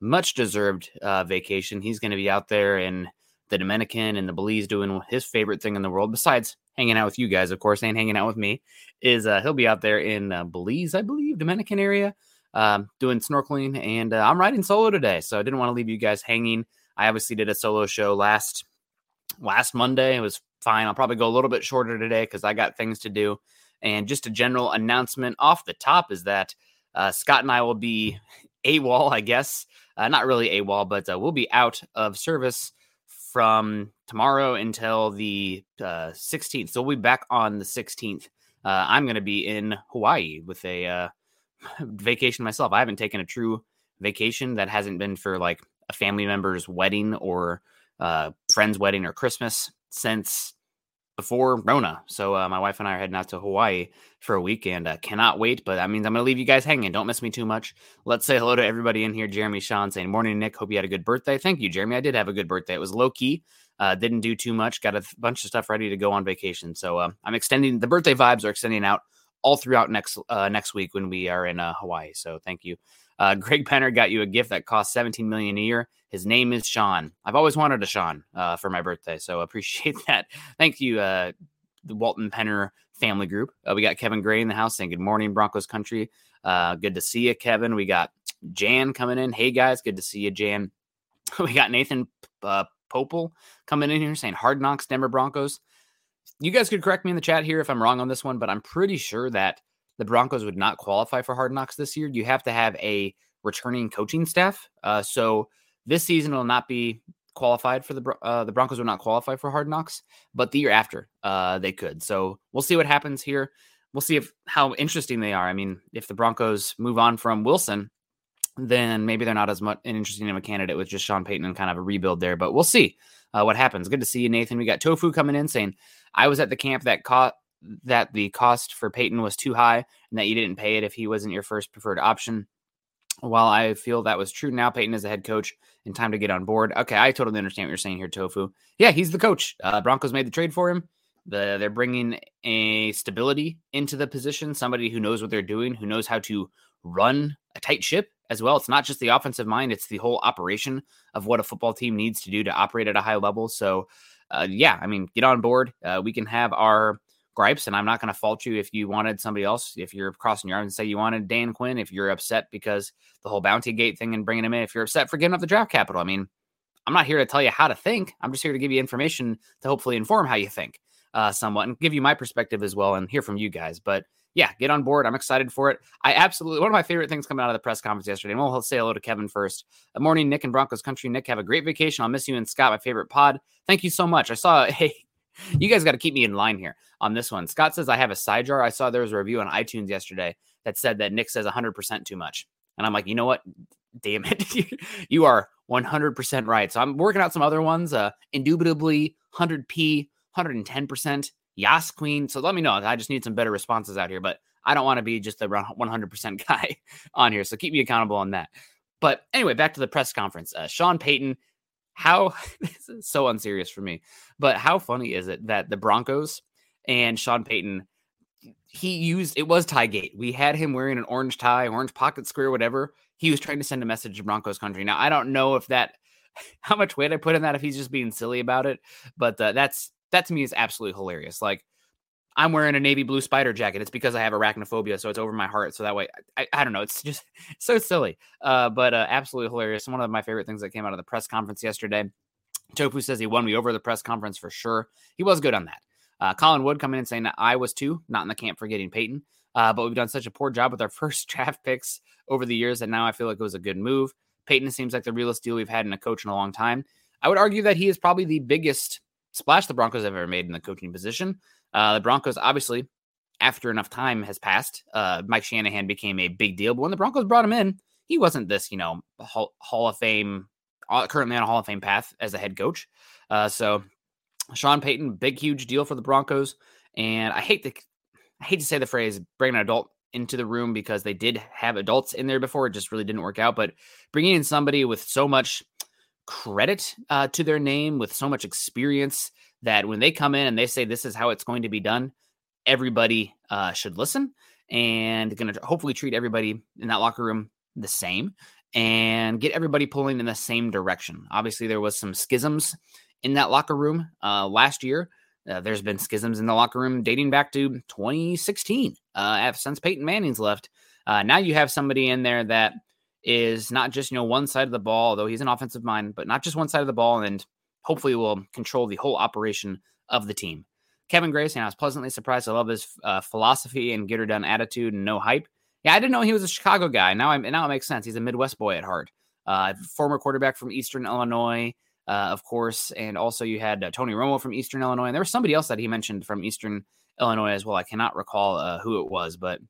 much deserved uh, vacation, he's going to be out there in the Dominican and the Belize doing his favorite thing in the world, besides hanging out with you guys, of course, and hanging out with me. Is uh, he'll be out there in uh, Belize, I believe, Dominican area, um, doing snorkeling, and uh, I'm riding solo today, so I didn't want to leave you guys hanging. I obviously did a solo show last last Monday. It was fine. I'll probably go a little bit shorter today because I got things to do. And just a general announcement off the top is that uh, Scott and I will be AWOL, I guess. Uh, not really AWOL, but uh, we'll be out of service from tomorrow until the 16th. Uh, so we'll be back on the 16th. Uh, I'm going to be in Hawaii with a uh, vacation myself. I haven't taken a true vacation that hasn't been for like a family member's wedding or uh, friend's wedding or Christmas since before Rona. So uh, my wife and I are heading out to Hawaii for a weekend. Uh, cannot wait, but that means I'm going to leave you guys hanging. Don't miss me too much. Let's say hello to everybody in here. Jeremy Sean saying, Morning, Nick. Hope you had a good birthday. Thank you, Jeremy. I did have a good birthday. It was low key. Uh, didn't do too much. Got a th- bunch of stuff ready to go on vacation. So uh, I'm extending the birthday vibes are extending out all throughout next uh, next week when we are in uh, Hawaii. So thank you. Uh, Greg Penner got you a gift that costs 17 million a year. His name is Sean. I've always wanted a Sean uh, for my birthday, so appreciate that. Thank you, uh, the Walton Penner family group. Uh, we got Kevin Gray in the house saying good morning, Broncos country. Uh, good to see you, Kevin. We got Jan coming in. Hey guys, good to see you, Jan. we got Nathan uh, Popel coming in here saying hard knocks, Denver Broncos. You guys could correct me in the chat here if I'm wrong on this one, but I'm pretty sure that the Broncos would not qualify for Hard Knocks this year. You have to have a returning coaching staff. Uh, so this season will not be qualified for the uh, the Broncos will not qualify for Hard Knocks, but the year after uh, they could. So we'll see what happens here. We'll see if how interesting they are. I mean, if the Broncos move on from Wilson, then maybe they're not as much an interesting of a candidate with just Sean Payton and kind of a rebuild there. But we'll see uh, what happens. Good to see you, Nathan. We got Tofu coming in saying I was at the camp that caught that the cost for Peyton was too high and that you didn't pay it if he wasn't your first preferred option. While I feel that was true now, Peyton is a head coach and time to get on board. Okay, I totally understand what you're saying here, Tofu. Yeah, he's the coach. Uh, Broncos made the trade for him. The, they're bringing a stability into the position, somebody who knows what they're doing, who knows how to run a tight ship as well. It's not just the offensive mind, it's the whole operation of what a football team needs to do to operate at a high level. So, uh, yeah, I mean, get on board. Uh, we can have our gripes, and I'm not going to fault you if you wanted somebody else. If you're crossing your arms and say you wanted Dan Quinn, if you're upset because the whole bounty gate thing and bringing him in, if you're upset for giving up the draft capital, I mean, I'm not here to tell you how to think. I'm just here to give you information to hopefully inform how you think uh, somewhat and give you my perspective as well and hear from you guys. But yeah, get on board. I'm excited for it. I absolutely one of my favorite things coming out of the press conference yesterday. And we'll say hello to Kevin first. Good morning, Nick and Broncos country. Nick, have a great vacation. I'll miss you and Scott, my favorite pod. Thank you so much. I saw hey you guys got to keep me in line here on this one. Scott says I have a side jar. I saw there was a review on iTunes yesterday that said that Nick says 100% too much. And I'm like, you know what? Damn it. you are 100% right. So I'm working out some other ones. Uh, indubitably 100p, 110%. Yas Queen. So let me know. I just need some better responses out here, but I don't want to be just the 100% guy on here. So keep me accountable on that. But anyway, back to the press conference. Uh, Sean Payton how this is so unserious for me, but how funny is it that the Broncos and Sean Payton he used it was tie gate. We had him wearing an orange tie, orange pocket square, whatever. He was trying to send a message to Broncos country. Now I don't know if that how much weight I put in that if he's just being silly about it, but uh, that's that to me is absolutely hilarious. Like I'm wearing a navy blue spider jacket. It's because I have arachnophobia, so it's over my heart. So that way, I, I don't know. It's just so silly, uh, but uh, absolutely hilarious. One of my favorite things that came out of the press conference yesterday. Tofu says he won me over the press conference for sure. He was good on that. Uh, Colin Wood coming in saying that I was too, not in the camp for getting Peyton. Uh, but we've done such a poor job with our first draft picks over the years that now I feel like it was a good move. Peyton seems like the realest deal we've had in a coach in a long time. I would argue that he is probably the biggest splash the Broncos have ever made in the coaching position. Uh, the Broncos, obviously, after enough time has passed, uh, Mike Shanahan became a big deal. But when the Broncos brought him in, he wasn't this, you know, Hall, Hall of Fame, uh, currently on a Hall of Fame path as a head coach. Uh, so Sean Payton, big, huge deal for the Broncos. And I hate the, I hate to say the phrase bring an adult into the room because they did have adults in there before. It just really didn't work out. But bringing in somebody with so much credit uh, to their name, with so much experience, that when they come in and they say this is how it's going to be done, everybody uh, should listen and going to hopefully treat everybody in that locker room the same and get everybody pulling in the same direction. Obviously, there was some schisms in that locker room uh, last year. Uh, there's been schisms in the locker room dating back to 2016 uh, since Peyton Manning's left. Uh, now you have somebody in there that is not just you know one side of the ball, though he's an offensive mind, but not just one side of the ball, and hopefully will control the whole operation of the team. Kevin Grace, and I was pleasantly surprised. I love his uh, philosophy and get her done attitude and no hype. Yeah, I didn't know he was a Chicago guy. Now, I now it makes sense. He's a Midwest boy at heart. Uh, former quarterback from Eastern Illinois, uh, of course, and also you had uh, Tony Romo from Eastern Illinois, and there was somebody else that he mentioned from Eastern Illinois as well. I cannot recall uh, who it was, but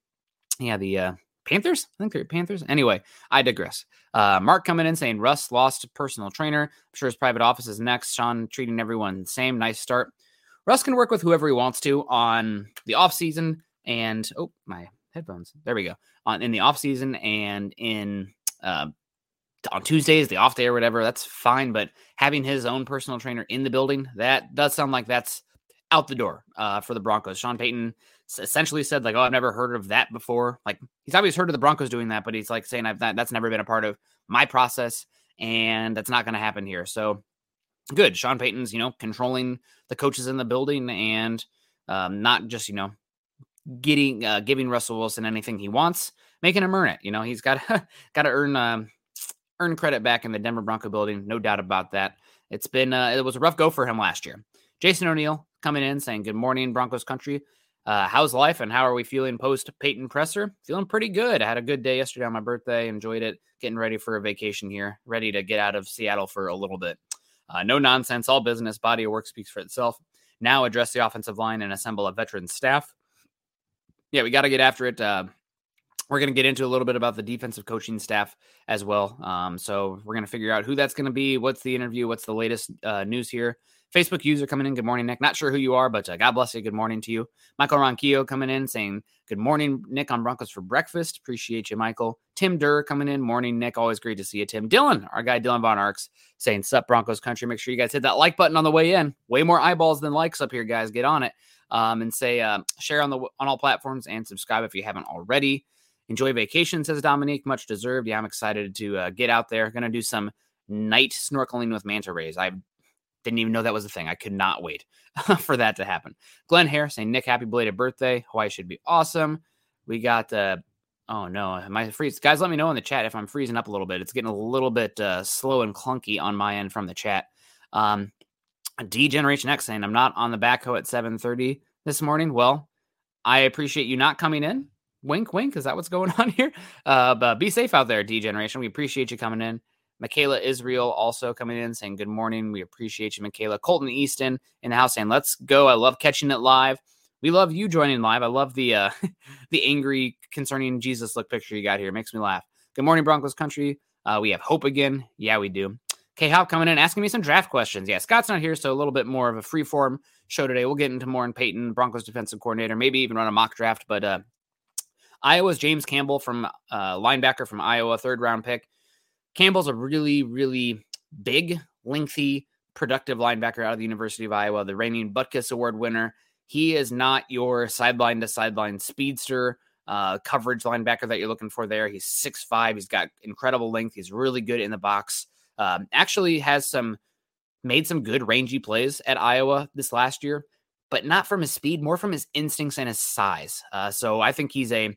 yeah, the uh, Panthers. I think they're Panthers. Anyway, I digress. Uh, Mark coming in saying Russ lost personal trainer. I'm sure his private office is next. Sean treating everyone the same. Nice start. Russ can work with whoever he wants to on the off season and oh my headphones. There we go. On in the off season and in uh, on Tuesdays, the off day or whatever, that's fine. But having his own personal trainer in the building, that does sound like that's out the door uh, for the Broncos. Sean Payton essentially said like, "Oh, I've never heard of that before." Like he's always heard of the Broncos doing that, but he's like saying, "I've that, that's never been a part of my process, and that's not going to happen here." So good, Sean Payton's you know controlling the coaches in the building and um, not just you know getting uh, giving Russell Wilson anything he wants, making him earn it. You know, he's got got to earn. Um, earn credit back in the Denver Bronco building. No doubt about that. It's been uh, it was a rough go for him last year. Jason O'Neill coming in saying, "Good morning, Broncos country. Uh, how's life and how are we feeling post Peyton presser? Feeling pretty good. I had a good day yesterday on my birthday. Enjoyed it. Getting ready for a vacation here. Ready to get out of Seattle for a little bit. Uh, no nonsense. All business. Body of work speaks for itself. Now address the offensive line and assemble a veteran staff. Yeah, we got to get after it. Uh, we're going to get into a little bit about the defensive coaching staff as well. Um, so we're going to figure out who that's going to be. What's the interview? What's the latest uh, news here? Facebook user coming in. Good morning, Nick. Not sure who you are, but uh, God bless you. Good morning to you. Michael Ronquillo coming in saying, Good morning, Nick, on Broncos for breakfast. Appreciate you, Michael. Tim Durr coming in. Morning, Nick. Always great to see you, Tim. Dylan, our guy Dylan Von Arks, saying, Sup, Broncos country. Make sure you guys hit that like button on the way in. Way more eyeballs than likes up here, guys. Get on it. Um, and say, uh, share on the on all platforms and subscribe if you haven't already. Enjoy vacation, says Dominique. Much deserved. Yeah, I'm excited to uh, get out there. Going to do some night snorkeling with manta rays. I didn't even know that was a thing. I could not wait for that to happen. Glenn Harris saying, Nick, happy belated birthday. Hawaii should be awesome. We got, uh, oh no, am I freeze? Guys, let me know in the chat if I'm freezing up a little bit. It's getting a little bit uh, slow and clunky on my end from the chat. Um, D Generation X saying, I'm not on the backhoe at 7.30 this morning. Well, I appreciate you not coming in. Wink, wink. Is that what's going on here? Uh, but be safe out there, D Generation. We appreciate you coming in. Michaela Israel also coming in saying good morning. We appreciate you, Michaela. Colton Easton in the house saying let's go. I love catching it live. We love you joining live. I love the uh, the angry concerning Jesus look picture you got here. It makes me laugh. Good morning, Broncos country. Uh, we have hope again. Yeah, we do. K Hop coming in asking me some draft questions. Yeah, Scott's not here, so a little bit more of a free form show today. We'll get into more in Peyton, Broncos defensive coordinator, maybe even run a mock draft. But uh, Iowa's James Campbell from uh, linebacker from Iowa, third round pick. Campbell's a really, really big, lengthy, productive linebacker out of the University of Iowa, the reigning Butkus Award winner. He is not your sideline to sideline speedster uh, coverage linebacker that you're looking for there. He's six five. He's got incredible length. He's really good in the box. Um, actually has some made some good rangy plays at Iowa this last year, but not from his speed, more from his instincts and his size. Uh, so I think he's a.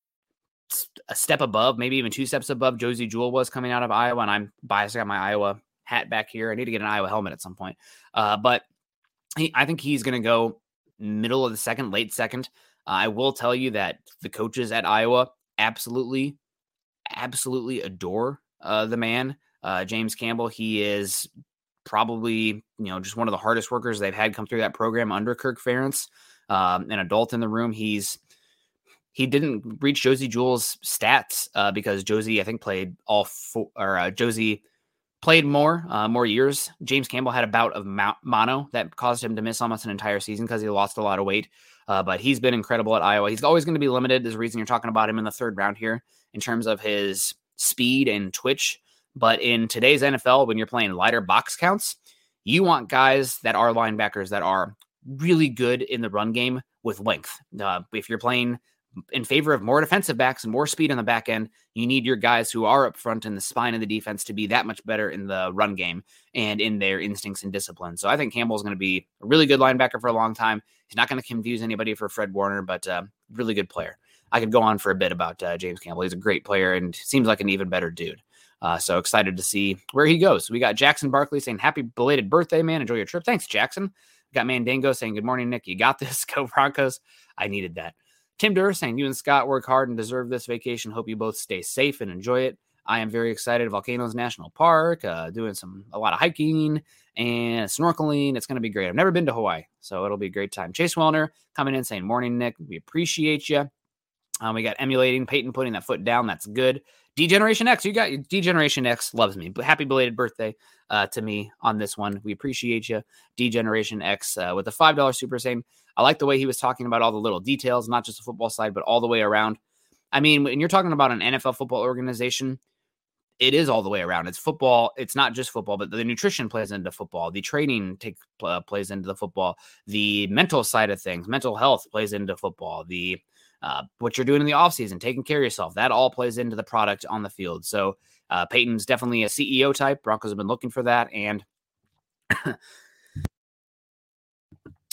a step above, maybe even two steps above Josey Jewell was coming out of Iowa. And I'm biased. I got my Iowa hat back here. I need to get an Iowa helmet at some point. Uh, but he, I think he's going to go middle of the second, late second. Uh, I will tell you that the coaches at Iowa absolutely, absolutely adore uh, the man, uh, James Campbell. He is probably, you know, just one of the hardest workers they've had come through that program under Kirk Ferentz. Um, an adult in the room. He's he didn't reach Josey Jewell's stats uh, because Josey, I think, played all four, or uh, Josey played more, uh, more years. James Campbell had a bout of mono that caused him to miss almost an entire season because he lost a lot of weight. Uh, but he's been incredible at Iowa. He's always going to be limited. There's a reason you're talking about him in the third round here in terms of his speed and twitch. But in today's NFL, when you're playing lighter box counts, you want guys that are linebackers that are really good in the run game with length. Uh, if you're playing in favor of more defensive backs and more speed on the back end, you need your guys who are up front in the spine of the defense to be that much better in the run game and in their instincts and discipline. So I think Campbell's going to be a really good linebacker for a long time. He's not going to confuse anybody for Fred Warner, but uh, really good player. I could go on for a bit about uh, James Campbell. He's a great player and seems like an even better dude. Uh, so excited to see where he goes. We got Jackson Barkley saying, Happy belated birthday, man. Enjoy your trip. Thanks, Jackson. got Mandango saying, Good morning, Nick. You got this. Go Broncos. I needed that. Tim Durr saying, You and Scott work hard and deserve this vacation. Hope you both stay safe and enjoy it. I am very excited. Volcanoes National Park, uh, doing some a lot of hiking and snorkeling. It's going to be great. I've never been to Hawaii, so it'll be a great time. Chase Wellner coming in saying, Morning, Nick. We appreciate you. Um, we got emulating Peyton putting that foot down. That's good. Degeneration X, you got Degeneration X loves me. Happy belated birthday uh, to me on this one. We appreciate you, Degeneration X, uh, with a five dollar super same. I like the way he was talking about all the little details, not just the football side, but all the way around. I mean, when you're talking about an NFL football organization, it is all the way around. It's football. It's not just football, but the nutrition plays into football. The training take, uh, plays into the football. The mental side of things, mental health plays into football. The uh, what you're doing in the offseason, taking care of yourself, that all plays into the product on the field. So uh, Peyton's definitely a CEO type. Broncos have been looking for that, and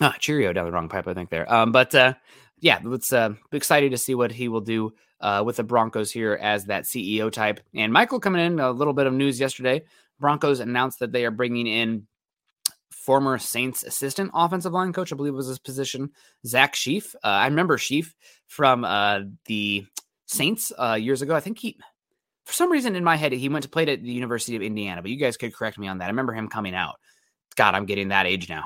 Ah, Cheerio down the wrong pipe, I think there. Um, but uh, yeah, let's uh, excited to see what he will do uh, with the Broncos here as that CEO type. And Michael coming in a little bit of news yesterday. Broncos announced that they are bringing in former Saints assistant offensive line coach, I believe was his position, Zach Sheaf. Uh, I remember Sheaf from uh, the Saints uh, years ago. I think he, for some reason in my head, he went to play at the University of Indiana, but you guys could correct me on that. I remember him coming out. God, I'm getting that age now.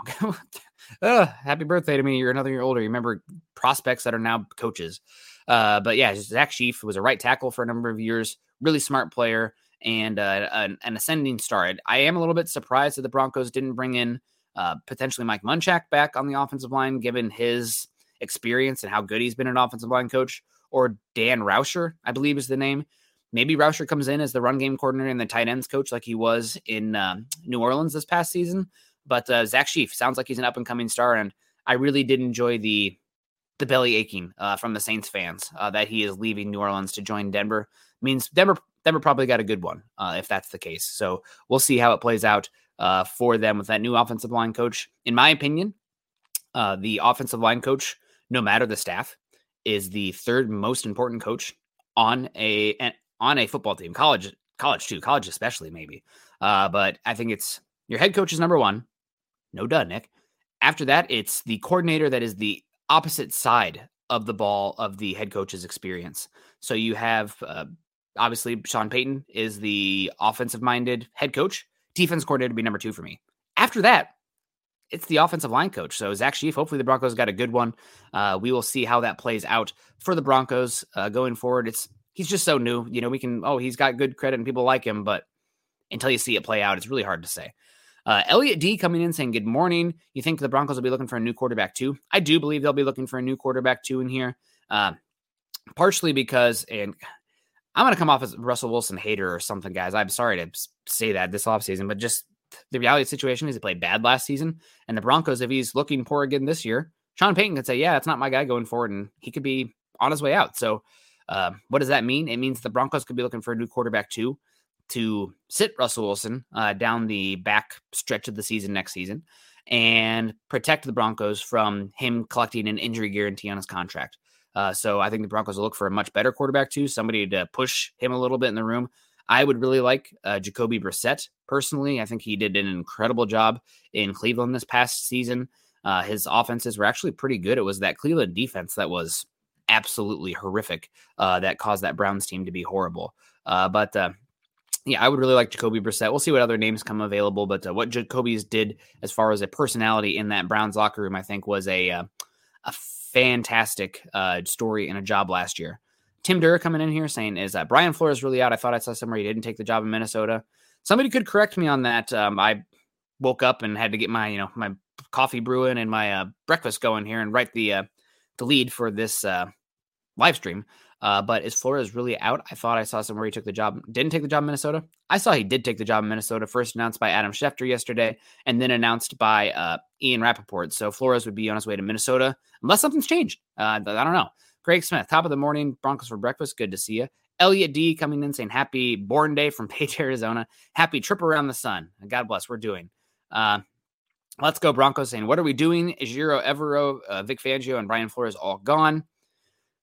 happy birthday to me. You're another year older. You remember prospects that are now coaches. Uh, but yeah, Zach Sheeff was a right tackle for a number of years, really smart player and uh, an, an, ascending star. I am a little bit surprised that the Broncos didn't bring in uh, potentially Mike Munchak back on the offensive line, given his experience and how good he's been an offensive line coach, or Dan Roushar, I believe is the name. Maybe Rauscher comes in as the run game coordinator and the tight ends coach, like he was in um, New Orleans this past season. But uh, Zach Sheeff sounds like he's an up and coming star, and I really did enjoy the the belly aching uh, from the Saints fans uh, that he is leaving New Orleans to join Denver. Means Denver Denver probably got a good one uh, if that's the case. So we'll see how it plays out uh, for them with that new offensive line coach. In my opinion, uh, the offensive line coach, no matter the staff, is the third most important coach on a on a football team, college college too, college especially maybe. Uh, but I think it's your head coach is number one. No duh, Nick. After that, it's the coordinator that is the opposite side of the ball of the head coach's experience. So you have uh, obviously Sean Payton is the offensive minded head coach. Defense coordinator would be number two for me. After that, it's the offensive line coach. So Zach Sheeff, hopefully the Broncos got a good one. Uh, we will see how that plays out for the Broncos uh, going forward. It's he's just so new. You know, we can oh he's got good credit and people like him, but until you see it play out, it's really hard to say. Uh, Elliot D coming in saying good morning. You think the Broncos will be looking for a new quarterback too? I do believe they'll be looking for a new quarterback too in here. Uh, partially because, and I'm going to come off as Russell Wilson hater or something, guys. I'm sorry to say that this offseason, but just the reality of the situation is he played bad last season. And the Broncos, if he's looking poor again this year, Sean Payton could say, yeah, it's not my guy going forward. And he could be on his way out. So, uh, what does that mean? It means the Broncos could be looking for a new quarterback too to sit Russell Wilson uh, down the back stretch of the season next season and protect the Broncos from him collecting an injury guarantee on his contract. Uh, so I think the Broncos will look for a much better quarterback too, somebody to push him a little bit in the room. I would really like uh, Jacoby Brissett personally. I think he did an incredible job in Cleveland this past season. Uh, his offenses were actually pretty good. It was that Cleveland defense that was absolutely horrific uh, that caused that Browns team to be horrible. Uh, but uh, yeah, I would really like Jacoby Brissett. We'll see what other names come available, but uh, what Jacoby's did as far as a personality in that Browns locker room, I think, was a a fantastic uh, story and a job last year. Tim Durr coming in here saying, "Is that Brian Flores really out? I thought I saw somewhere he didn't take the job in Minnesota. Somebody could correct me on that. Um, I woke up and had to get my you know my coffee brewing and my uh, breakfast going here and write the uh, the lead for this uh, live stream. Uh, but is Flores really out? I thought I saw somewhere he took the job, didn't take the job in Minnesota. I saw he did take the job in Minnesota, first announced by Adam Schefter yesterday, and then announced by uh, Ian Rapoport. So Flores would be on his way to Minnesota, unless something's changed. Uh, I don't know. Greg Smith, top of the morning, Broncos for breakfast. Good to see you. Elliot D coming in saying happy born day from Page, Arizona. Happy trip around the sun. God bless. We're doing. Uh, let's go Broncos saying, what are we doing? Ejiro Evero, uh, Vic Fangio, and Brian Flores all gone.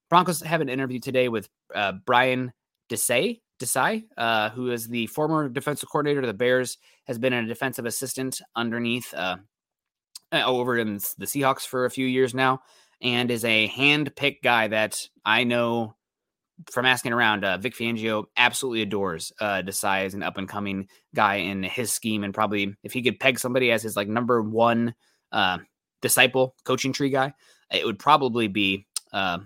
Broncos have an interview today with uh, Brian Desai, Desai, uh, who is the former defensive coordinator of the Bears, has been a defensive assistant underneath uh, uh, over in the Seahawks for a few years now, and is a hand-picked guy that I know from asking around. Uh, Vic Fangio absolutely adores uh, Desai as an up-and-coming guy in his scheme, and probably if he could peg somebody as his like number one uh, disciple coaching tree guy, it would probably be uh,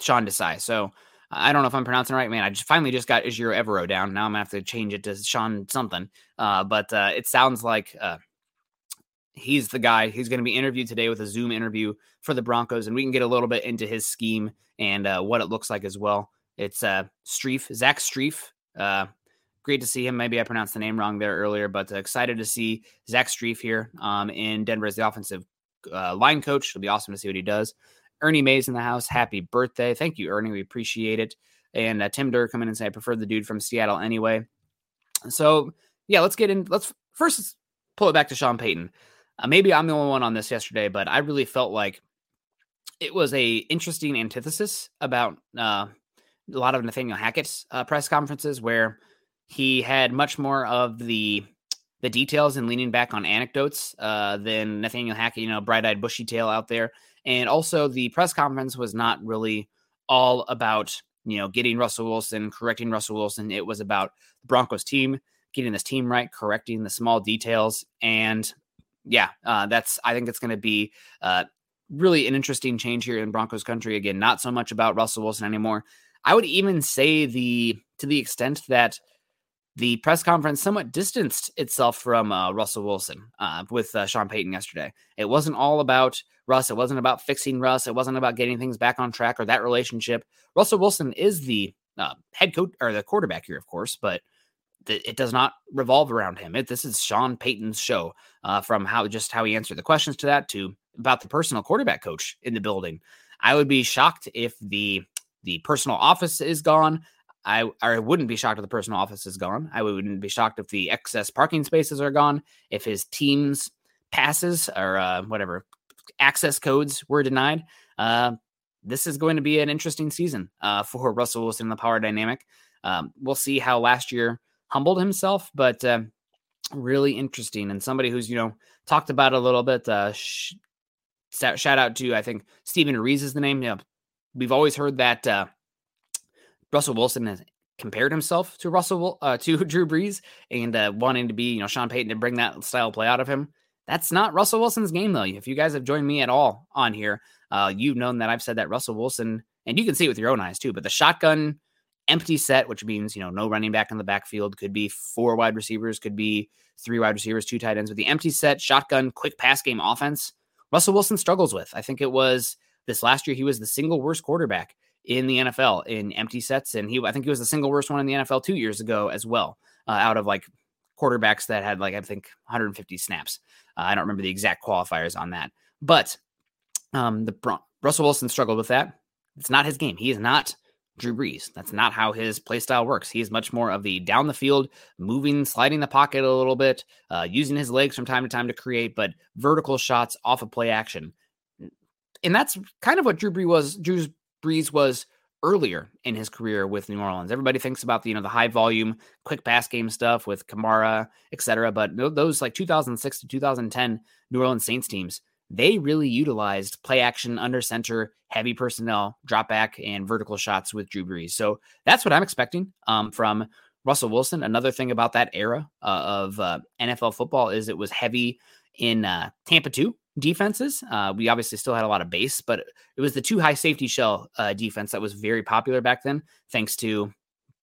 Sean Desai. So I don't know if I'm pronouncing right, man. I just finally just got Ejiro Evero down. Now I'm gonna have to change it to Sean something. Uh, but uh, it sounds like uh, he's the guy. He's going to be interviewed today with a Zoom interview for the Broncos, and we can get a little bit into his scheme and uh, what it looks like as well. It's uh, Strief, Zach Strief. Uh, great to see him. Maybe I pronounced the name wrong there earlier, but uh, excited to see Zach Strief here um, in Denver as the offensive line coach. It'll be awesome to see what he does. Ernie Mays in the house. Happy birthday. Thank you, Ernie. We appreciate it. And uh, Tim Durr coming in and say, I prefer the dude from Seattle anyway. So, yeah, let's get in. Let's first pull it back to Sean Payton. Uh, maybe I'm the only one on this yesterday, but I really felt like it was a interesting antithesis about uh, a lot of Nathaniel Hackett's uh, press conferences where he had much more of the the details and leaning back on anecdotes uh, than Nathaniel Hackett, you know, bright eyed, bushy tail out there. And also, the press conference was not really all about, you know, getting Russell Wilson, correcting Russell Wilson. It was about the Broncos team, getting this team right, correcting the small details. And yeah, uh, that's, I think it's going to be uh, really an interesting change here in Broncos country. Again, not so much about Russell Wilson anymore. I would even say the to the extent that the press conference somewhat distanced itself from uh, Russell Wilson uh, with uh, Sean Payton yesterday. It wasn't all about Russ. It wasn't about fixing Russ. It wasn't about getting things back on track or that relationship. Russell Wilson is the uh, head coach or the quarterback here, of course, but th- it does not revolve around him. It, this is Sean Payton's show uh, from how just how he answered the questions to that to about the personal quarterback coach in the building. I would be shocked if the the personal office is gone. I I wouldn't be shocked if the personal office is gone. I wouldn't be shocked if the excess parking spaces are gone. If his team's passes or uh, whatever access codes were denied. Uh, this is going to be an interesting season uh, for Russell Wilson the power dynamic. Um, we'll see how last year humbled himself, but uh, really interesting and somebody who's you know talked about a little bit. Uh, sh- shout out to I think Stephen Ruiz is the name. We've always heard that uh, Russell Wilson has compared himself to Russell uh, to Drew Brees and uh, wanting to be, you know, Sean Payton to bring that style play out of him. That's not Russell Wilson's game, though. If you guys have joined me at all on here, uh, you've known that I've said that Russell Wilson, and you can see it with your own eyes too. But the shotgun empty set, which means you know no running back in the backfield, could be four wide receivers, could be three wide receivers, two tight ends. With the empty set, shotgun, quick pass game offense, Russell Wilson struggles with. I think it was this last year he was the single worst quarterback in the NFL in empty sets, and he I think he was the single worst one in the NFL two years ago as well, uh, out of like quarterbacks that had like I think 150 snaps. Uh, I don't remember the exact qualifiers on that, but um, the Russell Wilson struggled with that. It's not his game. He is not Drew Brees. That's not how his play style works. He is much more of the down the field, moving, sliding the pocket a little bit, uh, using his legs from time to time to create, but vertical shots off of play action. And that's kind of what Drew Brees was. Drew Brees was earlier in his career with New Orleans. Everybody thinks about the you know the high volume, quick pass game stuff with Kamara, etc. But those like 2006 to 2010 New Orleans Saints teams, they really utilized play action under center, heavy personnel, drop back, and vertical shots with Drew Brees. So that's what I'm expecting um, from Russell Wilson. Another thing about that era uh, of uh, NFL football is it was heavy in uh, Tampa 2 defenses. Uh, we obviously still had a lot of base, but it was the two high safety shell uh, defense that was very popular back then, thanks to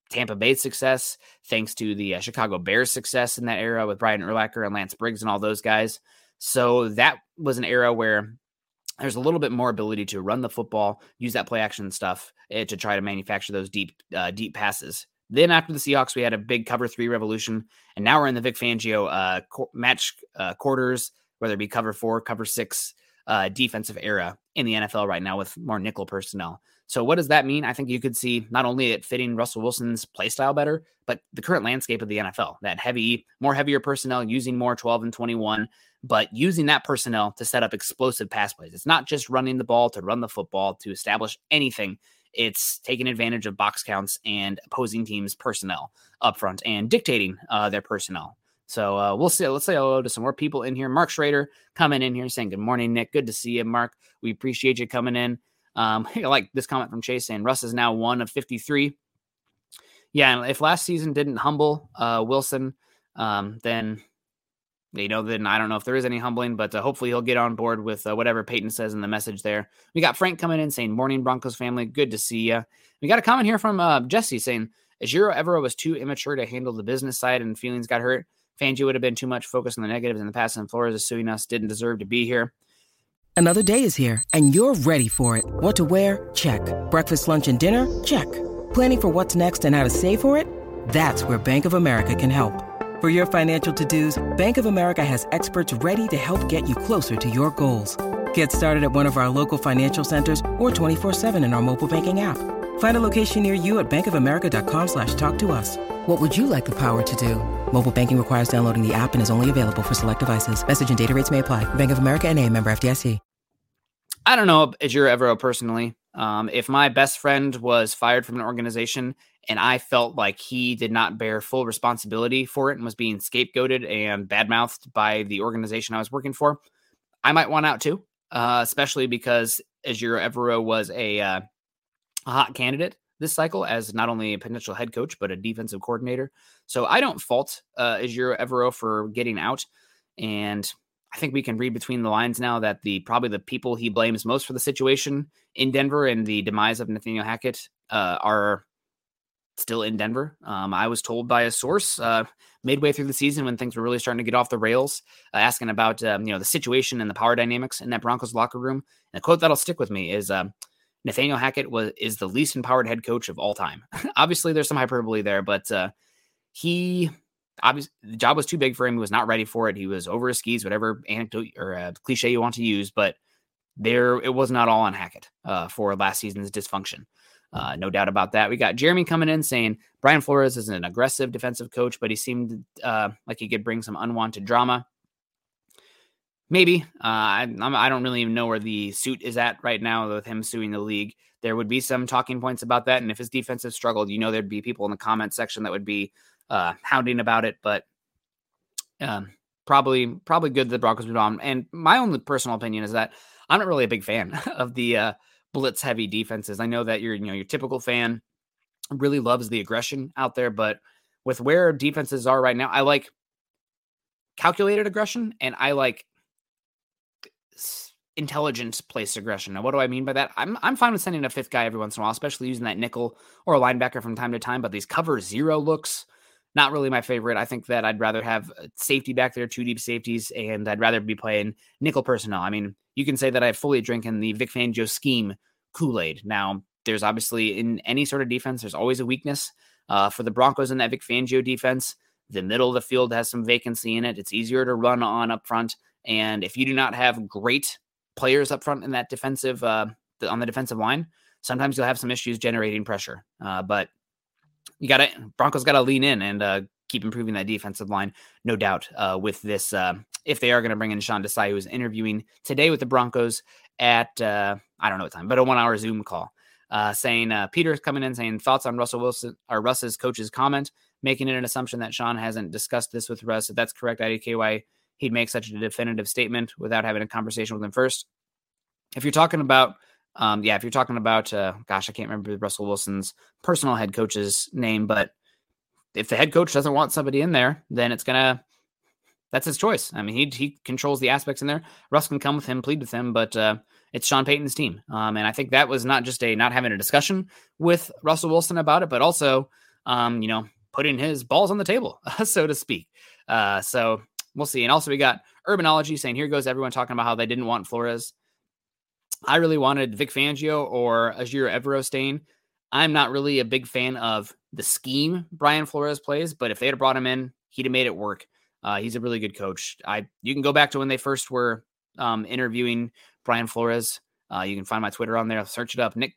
Tampa Bay's success, thanks to the uh, Chicago Bears' success in that era with Brian Urlacher and Lance Briggs and all those guys. So that was an era where there's a little bit more ability to run the football, use that play action stuff uh, to try to manufacture those deep, uh, deep passes. Then after the Seahawks, we had a big cover three revolution, and now we're in the Vic Fangio uh, match uh, quarters whether it be cover four, cover six uh, defensive era in the NFL right now with more nickel personnel. So what does that mean? I think you could see not only it fitting Russell Wilson's play style better, but the current landscape of the NFL, that heavy, more heavier personnel using more 12 and 21, but using that personnel to set up explosive pass plays. It's not just running the ball to run the football to establish anything. It's taking advantage of box counts and opposing teams' personnel up front and dictating uh, their personnel. So uh, we'll see. Let's say hello to some more people in here. Mark Schrader coming in here saying, Good morning, Nick. Good to see you, Mark. We appreciate you coming in. Um, I like this comment from Chase saying Russ is now one of 53. Yeah, and if last season didn't humble uh, Wilson, um, then you know, then I don't know if there is any humbling, but uh, hopefully he'll get on board with uh, whatever Peyton says in the message there. We got Frank coming in saying, Morning, Broncos family. Good to see you. We got a comment here from uh, Jesse saying, Ejiro Evero was too immature to handle the business side and feelings got hurt. Fangio would have been too much focused on the negatives in the past, and Flores is suing us didn't deserve to be here. Another day is here, and you're ready for it. What to wear? Check. Breakfast, lunch, and dinner? Check. Planning for what's next and how to save for it? That's where Bank of America can help. For your financial to-dos, Bank of America has experts ready to help get you closer to your goals. Get started at one of our local financial centers or 24-7 in our mobile banking app. Find a location near you at bankofamerica.com slash talk to us. What would you like the power to do? Mobile banking requires downloading the app and is only available for select devices. Message and data rates may apply. Bank of America and a member FDIC. I don't know Ejiro Evero personally. Um, if my best friend was fired from an organization and I felt like he did not bear full responsibility for it and was being scapegoated and badmouthed by the organization I was working for, I might want out too, uh, especially because Ejiro Evero was a uh, a hot candidate this cycle as not only a potential head coach but a defensive coordinator. So I don't fault uh, Ejiro Evero for getting out, and I think we can read between the lines now that the probably the people he blames most for the situation in Denver and the demise of Nathaniel Hackett uh, are still in Denver. Um, I was told by a source uh, midway through the season when things were really starting to get off the rails, uh, asking about um, you know the situation and the power dynamics in that Broncos locker room. And a quote that'll stick with me is um, Nathaniel Hackett was is the least empowered head coach of all time. Obviously, there's some hyperbole there, but uh, he obviously the job was too big for him. He was not ready for it. He was over his skis, whatever anecdote or uh, cliche you want to use, but there it was not all on Hackett uh, for last season's dysfunction. Uh, no doubt about that. We got Jeremy coming in saying Brian Flores is an aggressive defensive coach, but he seemed uh, like he could bring some unwanted drama. Maybe. Uh, I, I don't really even know where the suit is at right now with him suing the league. There would be some talking points about that. And if his defensive struggled, you know, there'd be people in the comment section that would be uh, hounding about it. But um, probably, probably good that the Broncos moved on. And my only personal opinion is that I'm not really a big fan of the uh, blitz heavy defenses. I know that you're, you know, your typical fan really loves the aggression out there, but with where defenses are right now, I like calculated aggression and I like intelligent place aggression. Now, what do I mean by that? I'm I'm fine with sending a fifth guy every once in a while, especially using that nickel or a linebacker from time to time. But these cover zero looks, not really my favorite. I think that I'd rather have safety back there, two deep safeties, and I'd rather be playing nickel personnel. I mean, you can say that I fully drink in the Vic Fangio scheme Kool Aid. Now, there's obviously in any sort of defense, there's always a weakness. Uh, for the Broncos in that Vic Fangio defense, the middle of the field has some vacancy in it. It's easier to run on up front. And if you do not have great players up front in that defensive uh, on the defensive line, sometimes you'll have some issues generating pressure. Uh, but you got to Broncos got to lean in and uh, keep improving that defensive line, no doubt. Uh, with this, uh, if they are going to bring in Sean Desai, who is interviewing today with the Broncos at uh, I don't know what time, but a one-hour Zoom call. Saying Peter's coming in saying thoughts on Russell Wilson or Russ's coach's comment, making it an assumption that Sean hasn't discussed this with Russ. If that's correct, IDK why he'd make such a definitive statement without having a conversation with him first. If you're talking about, um, yeah, if you're talking about, uh, gosh, I can't remember Russell Wilson's personal head coach's name, but if the head coach doesn't want somebody in there, then it's gonna that's his choice. I mean, he he controls the aspects in there. Russ can come with him, plead with him, but uh, it's Sean Payton's team, um, and I think that was not just a not having a discussion with Russell Wilson about it, but also, um, you know, putting his balls on the table, so to speak. Uh, so we'll see. And also, we got Urbanology saying, here goes everyone talking about how they didn't want Flores. I really wanted Vic Fangio or Ejiro Evero staying. I'm not really a big fan of the scheme Brian Flores plays, but if they had brought him in, he'd have made it work. Uh, he's a really good coach. I you can go back to when they first were um, interviewing Brian Flores. Uh, you can find my Twitter on there. Search it up, Nick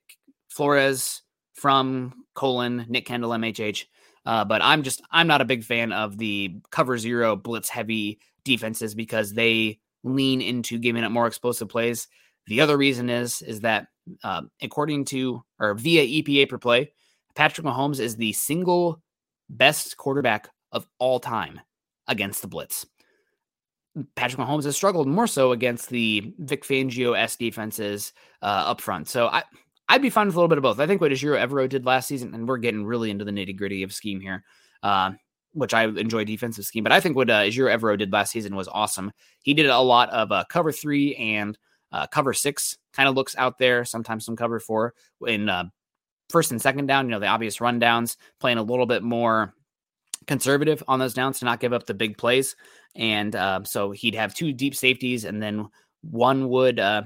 Flores from colon Nick Kendall MHH. Uh, but I'm just I'm not a big fan of the cover zero blitz heavy defenses because they lean into giving up more explosive plays. The other reason is is that uh, according to or via EPA per play, Patrick Mahomes is the single best quarterback of all time against the blitz. Patrick Mahomes has struggled more so against the Vic Fangio S defenses uh, up front. So I I'd be fine with a little bit of both. I think what Ejiro Evero did last season, and we're getting really into the nitty gritty of scheme here, uh, which I enjoy defensive scheme. But I think what uh, Ejiro Evero did last season was awesome. He did a lot of uh, cover three and uh, cover six kind of looks out there, sometimes some cover four in uh, first and second down. You know, the obvious rundowns, playing a little bit more conservative on those downs to not give up the big plays. And uh, so he'd have two deep safeties, and then one would uh,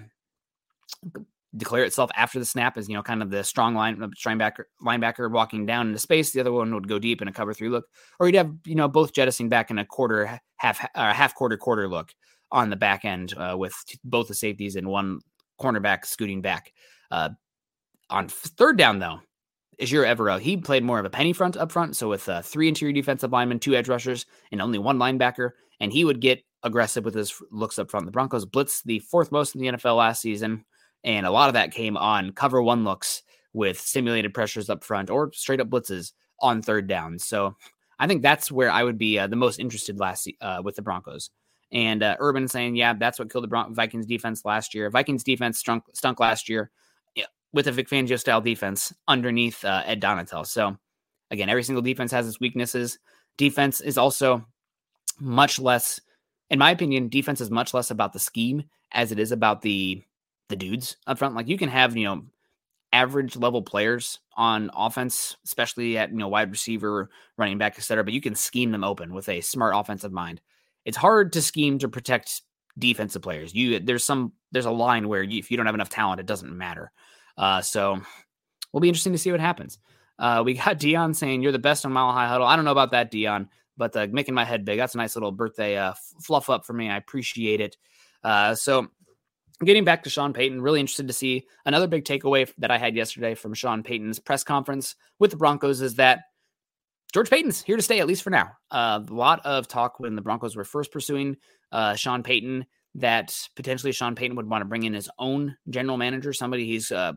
declare itself after the snap as you know kind of the strong line linebacker linebacker walking down into space. The other one would go deep in a cover three look, or you'd have you know both jettisoning back in a quarter half uh, half quarter quarter look on the back end uh, with both the safeties and one cornerback scooting back. Uh, on third down though, Ejiro Evero, he played more of a penny front up front, so with uh, three interior defensive linemen, two edge rushers, and only one linebacker, and he would get aggressive with his looks up front. The Broncos blitzed the fourth most in the NFL last season and a lot of that came on cover one looks with simulated pressures up front or straight up blitzes on third down. So I think that's where I would be uh, the most interested last uh, with the Broncos. And uh, Urban saying, yeah, that's what killed the Bron- Vikings defense last year. Vikings defense stunk, stunk last year with a Vic Fangio style defense underneath uh, Ed Donatell. So again, every single defense has its weaknesses. Defense is also much less in my opinion, defense is much less about the scheme as it is about the the dudes up front. Like you can have, you know, average level players on offense, especially at you know wide receiver, running back, etc. But you can scheme them open with a smart offensive mind. It's hard to scheme to protect defensive players. You there's some there's a line where you, if you don't have enough talent, it doesn't matter. Uh, so will be interesting to see what happens. Uh, we got Dion saying you're the best on Mile High Huddle. I don't know about that, Dion, but uh, making my head big. That's a nice little birthday uh, fluff up for me. I appreciate it. Uh, so getting back to Sean Payton, really interested to see another big takeaway that I had yesterday from Sean Payton's press conference with the Broncos is that George Paton's here to stay, at least for now. Uh, a lot of talk when the Broncos were first pursuing uh, Sean Payton that potentially Sean Payton would want to bring in his own general manager, somebody he's uh,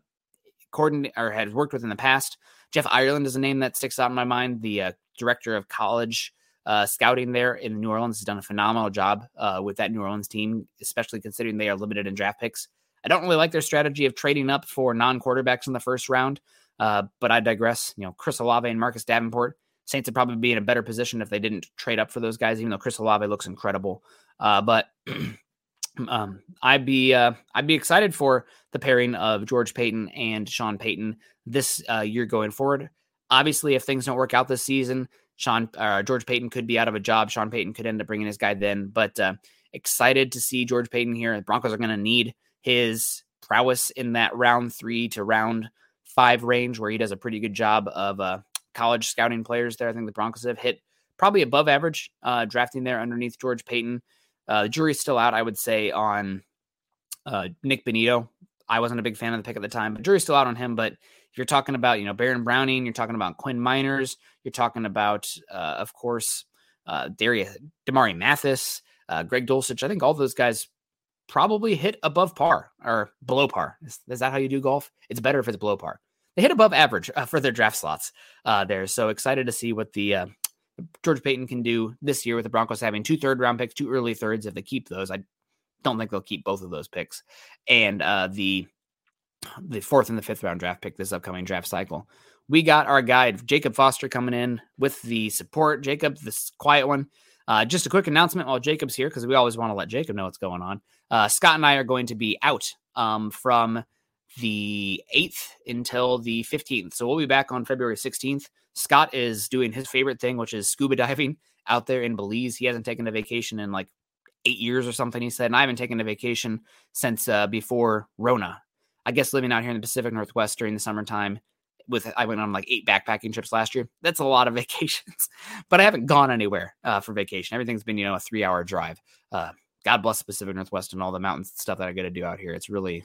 coordinated or had worked with in the past. Jeff Ireland is a name that sticks out in my mind, the uh, director of college uh, scouting there in New Orleans has done a phenomenal job uh, with that New Orleans team, especially considering they are limited in draft picks. I don't really like their strategy of trading up for non quarterbacks in the first round, uh, but I digress. You know, Chris Olave and Marcus Davenport, Saints would probably be in a better position if they didn't trade up for those guys, even though Chris Olave looks incredible. Uh, but um, I'd be uh, I'd be excited for the pairing of George Paton and Sean Payton this uh, year going forward. Obviously, if things don't work out this season, Sean uh, George Paton could be out of a job. Sean Payton could end up bringing his guy then. But uh, excited to see George Paton here. The Broncos are going to need his prowess in that round three to round five range, where he does a pretty good job of uh, college scouting players. There, I think the Broncos have hit probably above average uh, drafting there underneath George Paton. Uh, the jury's still out, I would say, on uh, Nik Bonitto. I wasn't a big fan of the pick at the time, but jury's still out on him. But you're talking about, you know, Baron Browning, you're talking about Quinn Meinerz, you're talking about, uh, of course, uh, Darius, Damarri Mathis, uh, Greg Dulcich. I think all those guys probably hit above par or below par. Is, is, that how you do golf? It's better if it's below par. They hit above average uh, for their draft slots uh, there. So excited to see what the uh, George Paton can do this year with the Broncos having two third round picks, two early thirds if they keep those. I don't think they'll keep both of those picks. And uh, the the fourth and the fifth round draft pick this upcoming draft cycle. We got our guide, Jacob Foster, coming in with the support. Jacob, this quiet one. Uh, just a quick announcement while Jacob's here, because we always want to let Jacob know what's going on. Uh, Scott and I are going to be out um, from the 8th until the 15th. So we'll be back on February 16th. Scott is doing his favorite thing, which is scuba diving out there in Belize. He hasn't taken a vacation in like eight years or something, he said. And I haven't taken a vacation since uh, before Rona. I guess living out here in the Pacific Northwest during the summertime with I went on like eight backpacking trips last year. That's a lot of vacations, but I haven't gone anywhere uh, for vacation. Everything's been you know a three hour drive. Uh, God bless the Pacific Northwest and all the mountains stuff that I get to do out here. It's really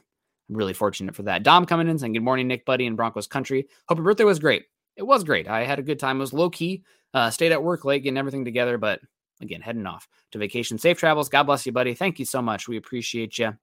really fortunate for that. Dom coming in saying good morning, Nick, buddy, in Broncos country. Hope your birthday was great. It was great. I had a good time. It was low key. Uh, stayed at work late, getting everything together, but again, heading off to vacation. Safe travels. God bless you, buddy. Thank you so much. We appreciate you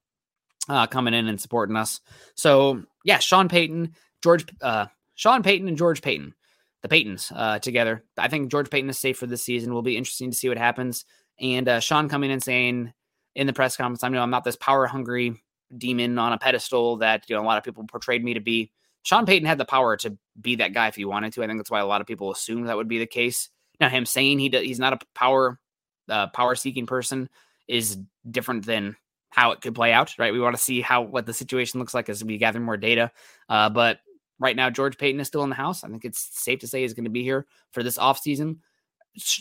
uh, coming in and supporting us. So yeah, Sean Payton, George, uh, Sean Payton and George Paton, the Paytons uh, together. I think George Paton is safe for this season. Will be interesting to see what happens. And uh, Sean coming in saying in the press conference, I know I'm not this power hungry demon on a pedestal that you know a lot of people portrayed me to be. Sean Payton had the power to be that guy if he wanted to. I think that's why a lot of people assumed that would be the case. Now, him saying he he's not a power uh, power seeking person is different than how it could play out, right? We want to see how what the situation looks like as we gather more data. Uh, but right now, George Paton is still in the house. I think it's safe to say he's going to be here for this offseason.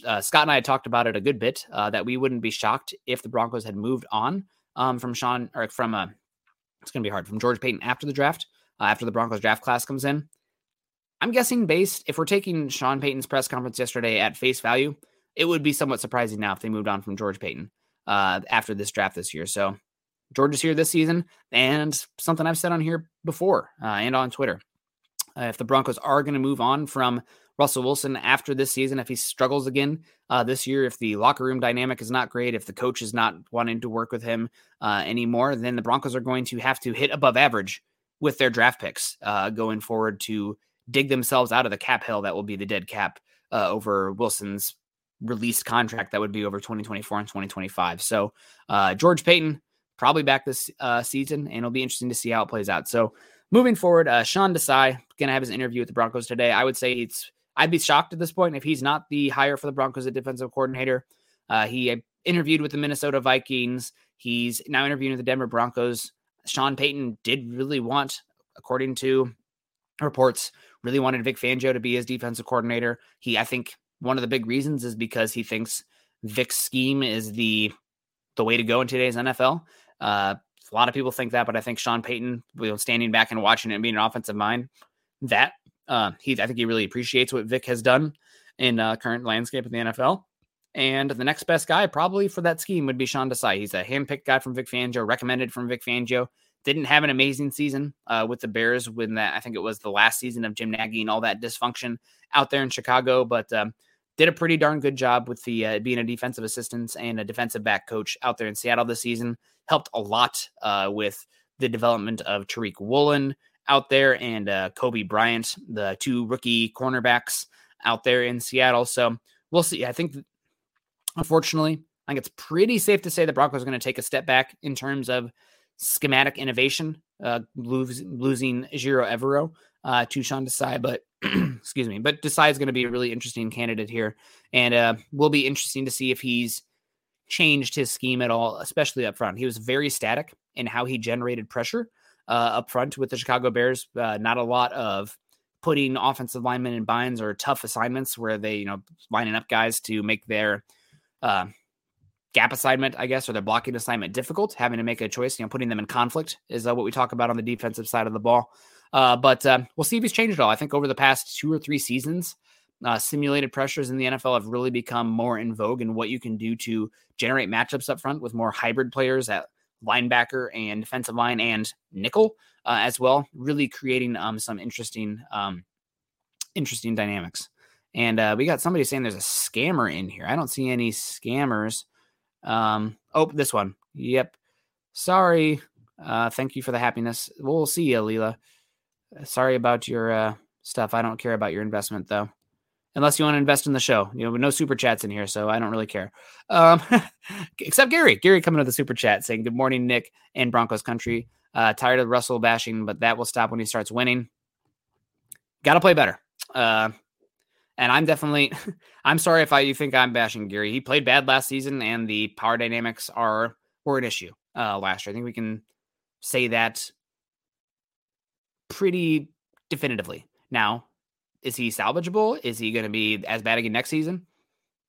Uh, Scott and I had talked about it a good bit uh, that we wouldn't be shocked if the Broncos had moved on um, from Sean or from uh, it's going to be hard from George Paton after the draft, uh, after the Broncos draft class comes in. I'm guessing based if we're taking Sean Payton's press conference yesterday at face value, it would be somewhat surprising now if they moved on from George Paton uh, after this draft this year. So George is here this season, and something I've said on here before uh, and on Twitter. Uh, if the Broncos are going to move on from Russell Wilson after this season, if he struggles again uh, this year, if the locker room dynamic is not great, if the coach is not wanting to work with him uh, anymore, then the Broncos are going to have to hit above average with their draft picks uh, going forward to dig themselves out of the cap hill that will be the dead cap uh, over Wilson's released contract that would be over 2024 and 2025. So uh, George Paton probably back this uh, season, and it'll be interesting to see how it plays out. So moving forward, uh, Sean Desai gonna have his interview with the Broncos today. I would say it's I'd be shocked at this point if he's not the hire for the Broncos at defensive coordinator. Uh, he interviewed with the Minnesota Vikings. He's now interviewing with the Denver Broncos. Sean Payton did really want, according to reports, really wanted Vic Fangio to be his defensive coordinator. He, I think, one of the big reasons is because he thinks Vic's scheme is the the way to go in today's NFL. Uh, a lot of people think that, but I think Sean Payton, you know, standing back and watching it and being an offensive mind, that uh, he, I think he really appreciates what Vic has done in uh, current landscape of the NFL. And the next best guy probably for that scheme would be Sean Desai. He's a handpicked guy from Vic Fangio, recommended from Vic Fangio. Didn't have an amazing season uh, with the Bears when that I think it was the last season of Jim Nagy and all that dysfunction out there in Chicago, but um, did a pretty darn good job with the uh, being a defensive assistant and a defensive back coach out there in Seattle this season. Helped a lot uh, with the development of Tariq Woolen out there and uh, Coby Bryant, the two rookie cornerbacks out there in Seattle. So we'll see. I think Unfortunately, I think it's pretty safe to say the Broncos are going to take a step back in terms of schematic innovation, uh, losing, losing Ejiro Evero uh, to Sean Desai, but excuse me, but Desai is going to be a really interesting candidate here, and uh, will be interesting to see if he's changed his scheme at all, especially up front. He was very static in how he generated pressure uh, up front with the Chicago Bears. Uh, not a lot of putting offensive linemen in binds or tough assignments where they, you know, lining up guys to make their uh, gap assignment, I guess, or their blocking assignment difficult, having to make a choice, you know, putting them in conflict is uh, what we talk about on the defensive side of the ball. Uh, but uh, we'll see if he's changed at all. I think over the past two or three seasons, uh, simulated pressures in the NFL have really become more in vogue and what you can do to generate matchups up front with more hybrid players at linebacker and defensive line and nickel uh, as well, really creating um, some interesting, um, interesting dynamics. And uh, we got somebody saying there's a scammer in here. I don't see any scammers. Um, oh, this one. Yep. Sorry. Uh, thank you for the happiness. We'll see you, Leela. Sorry about your uh, stuff. I don't care about your investment though, unless you want to invest in the show. You know, no super chats in here, so I don't really care. Um, except Gary. Gary coming to the super chat saying, "Good morning, Nick and Broncos country. Uh, tired of Russell bashing, but that will stop when he starts winning. Got to play better. Uh, and I'm definitely, I'm sorry if I you think I'm bashing Gary. He played bad last season, and the power dynamics are were an issue uh, last year. I think we can say that pretty definitively. Now, is he salvageable? Is he going to be as bad again next season?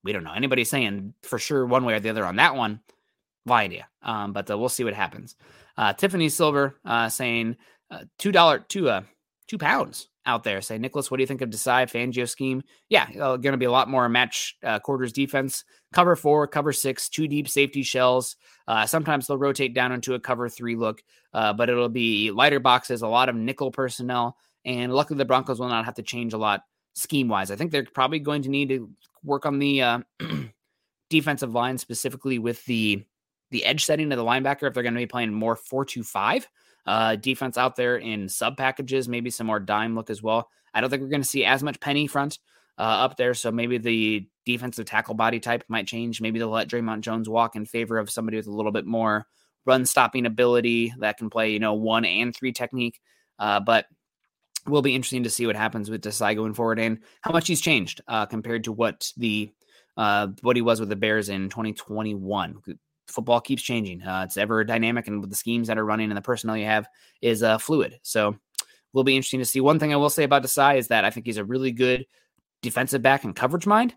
We don't know. Anybody saying for sure one way or the other on that one? No idea. Um, but uh, we'll see what happens. Uh, Tiffany Silver uh, saying uh, two dollar two uh two pounds out there. Say, Nicholas, what do you think of Desai Fangio scheme? Yeah, uh, going to be a lot more match uh, quarters defense, cover four, cover six, two deep safety shells. Uh, sometimes they'll rotate down into a cover three look, uh, but it'll be lighter boxes, a lot of nickel personnel, and luckily the Broncos will not have to change a lot scheme wise. I think they're probably going to need to work on the uh, defensive line specifically with the the edge setting of the linebacker if they're going to be playing more four two five uh, defense out there in sub packages, maybe some more dime look as well. I don't think we're going to see as much penny front uh, up there. So maybe the defensive tackle body type might change. Maybe they'll let Dre'Mont Jones walk in favor of somebody with a little bit more run stopping ability that can play, you know, one and three technique. Uh, but will be interesting to see what happens with Desai going forward and how much he's changed uh, compared to what the uh, what he was with the Bears in 2021 football keeps changing. Uh, it's ever dynamic, and with the schemes that are running and the personnel you have is uh, fluid. So, will be interesting to see. One thing I will say about Desai is that I think he's a really good defensive back and coverage mind.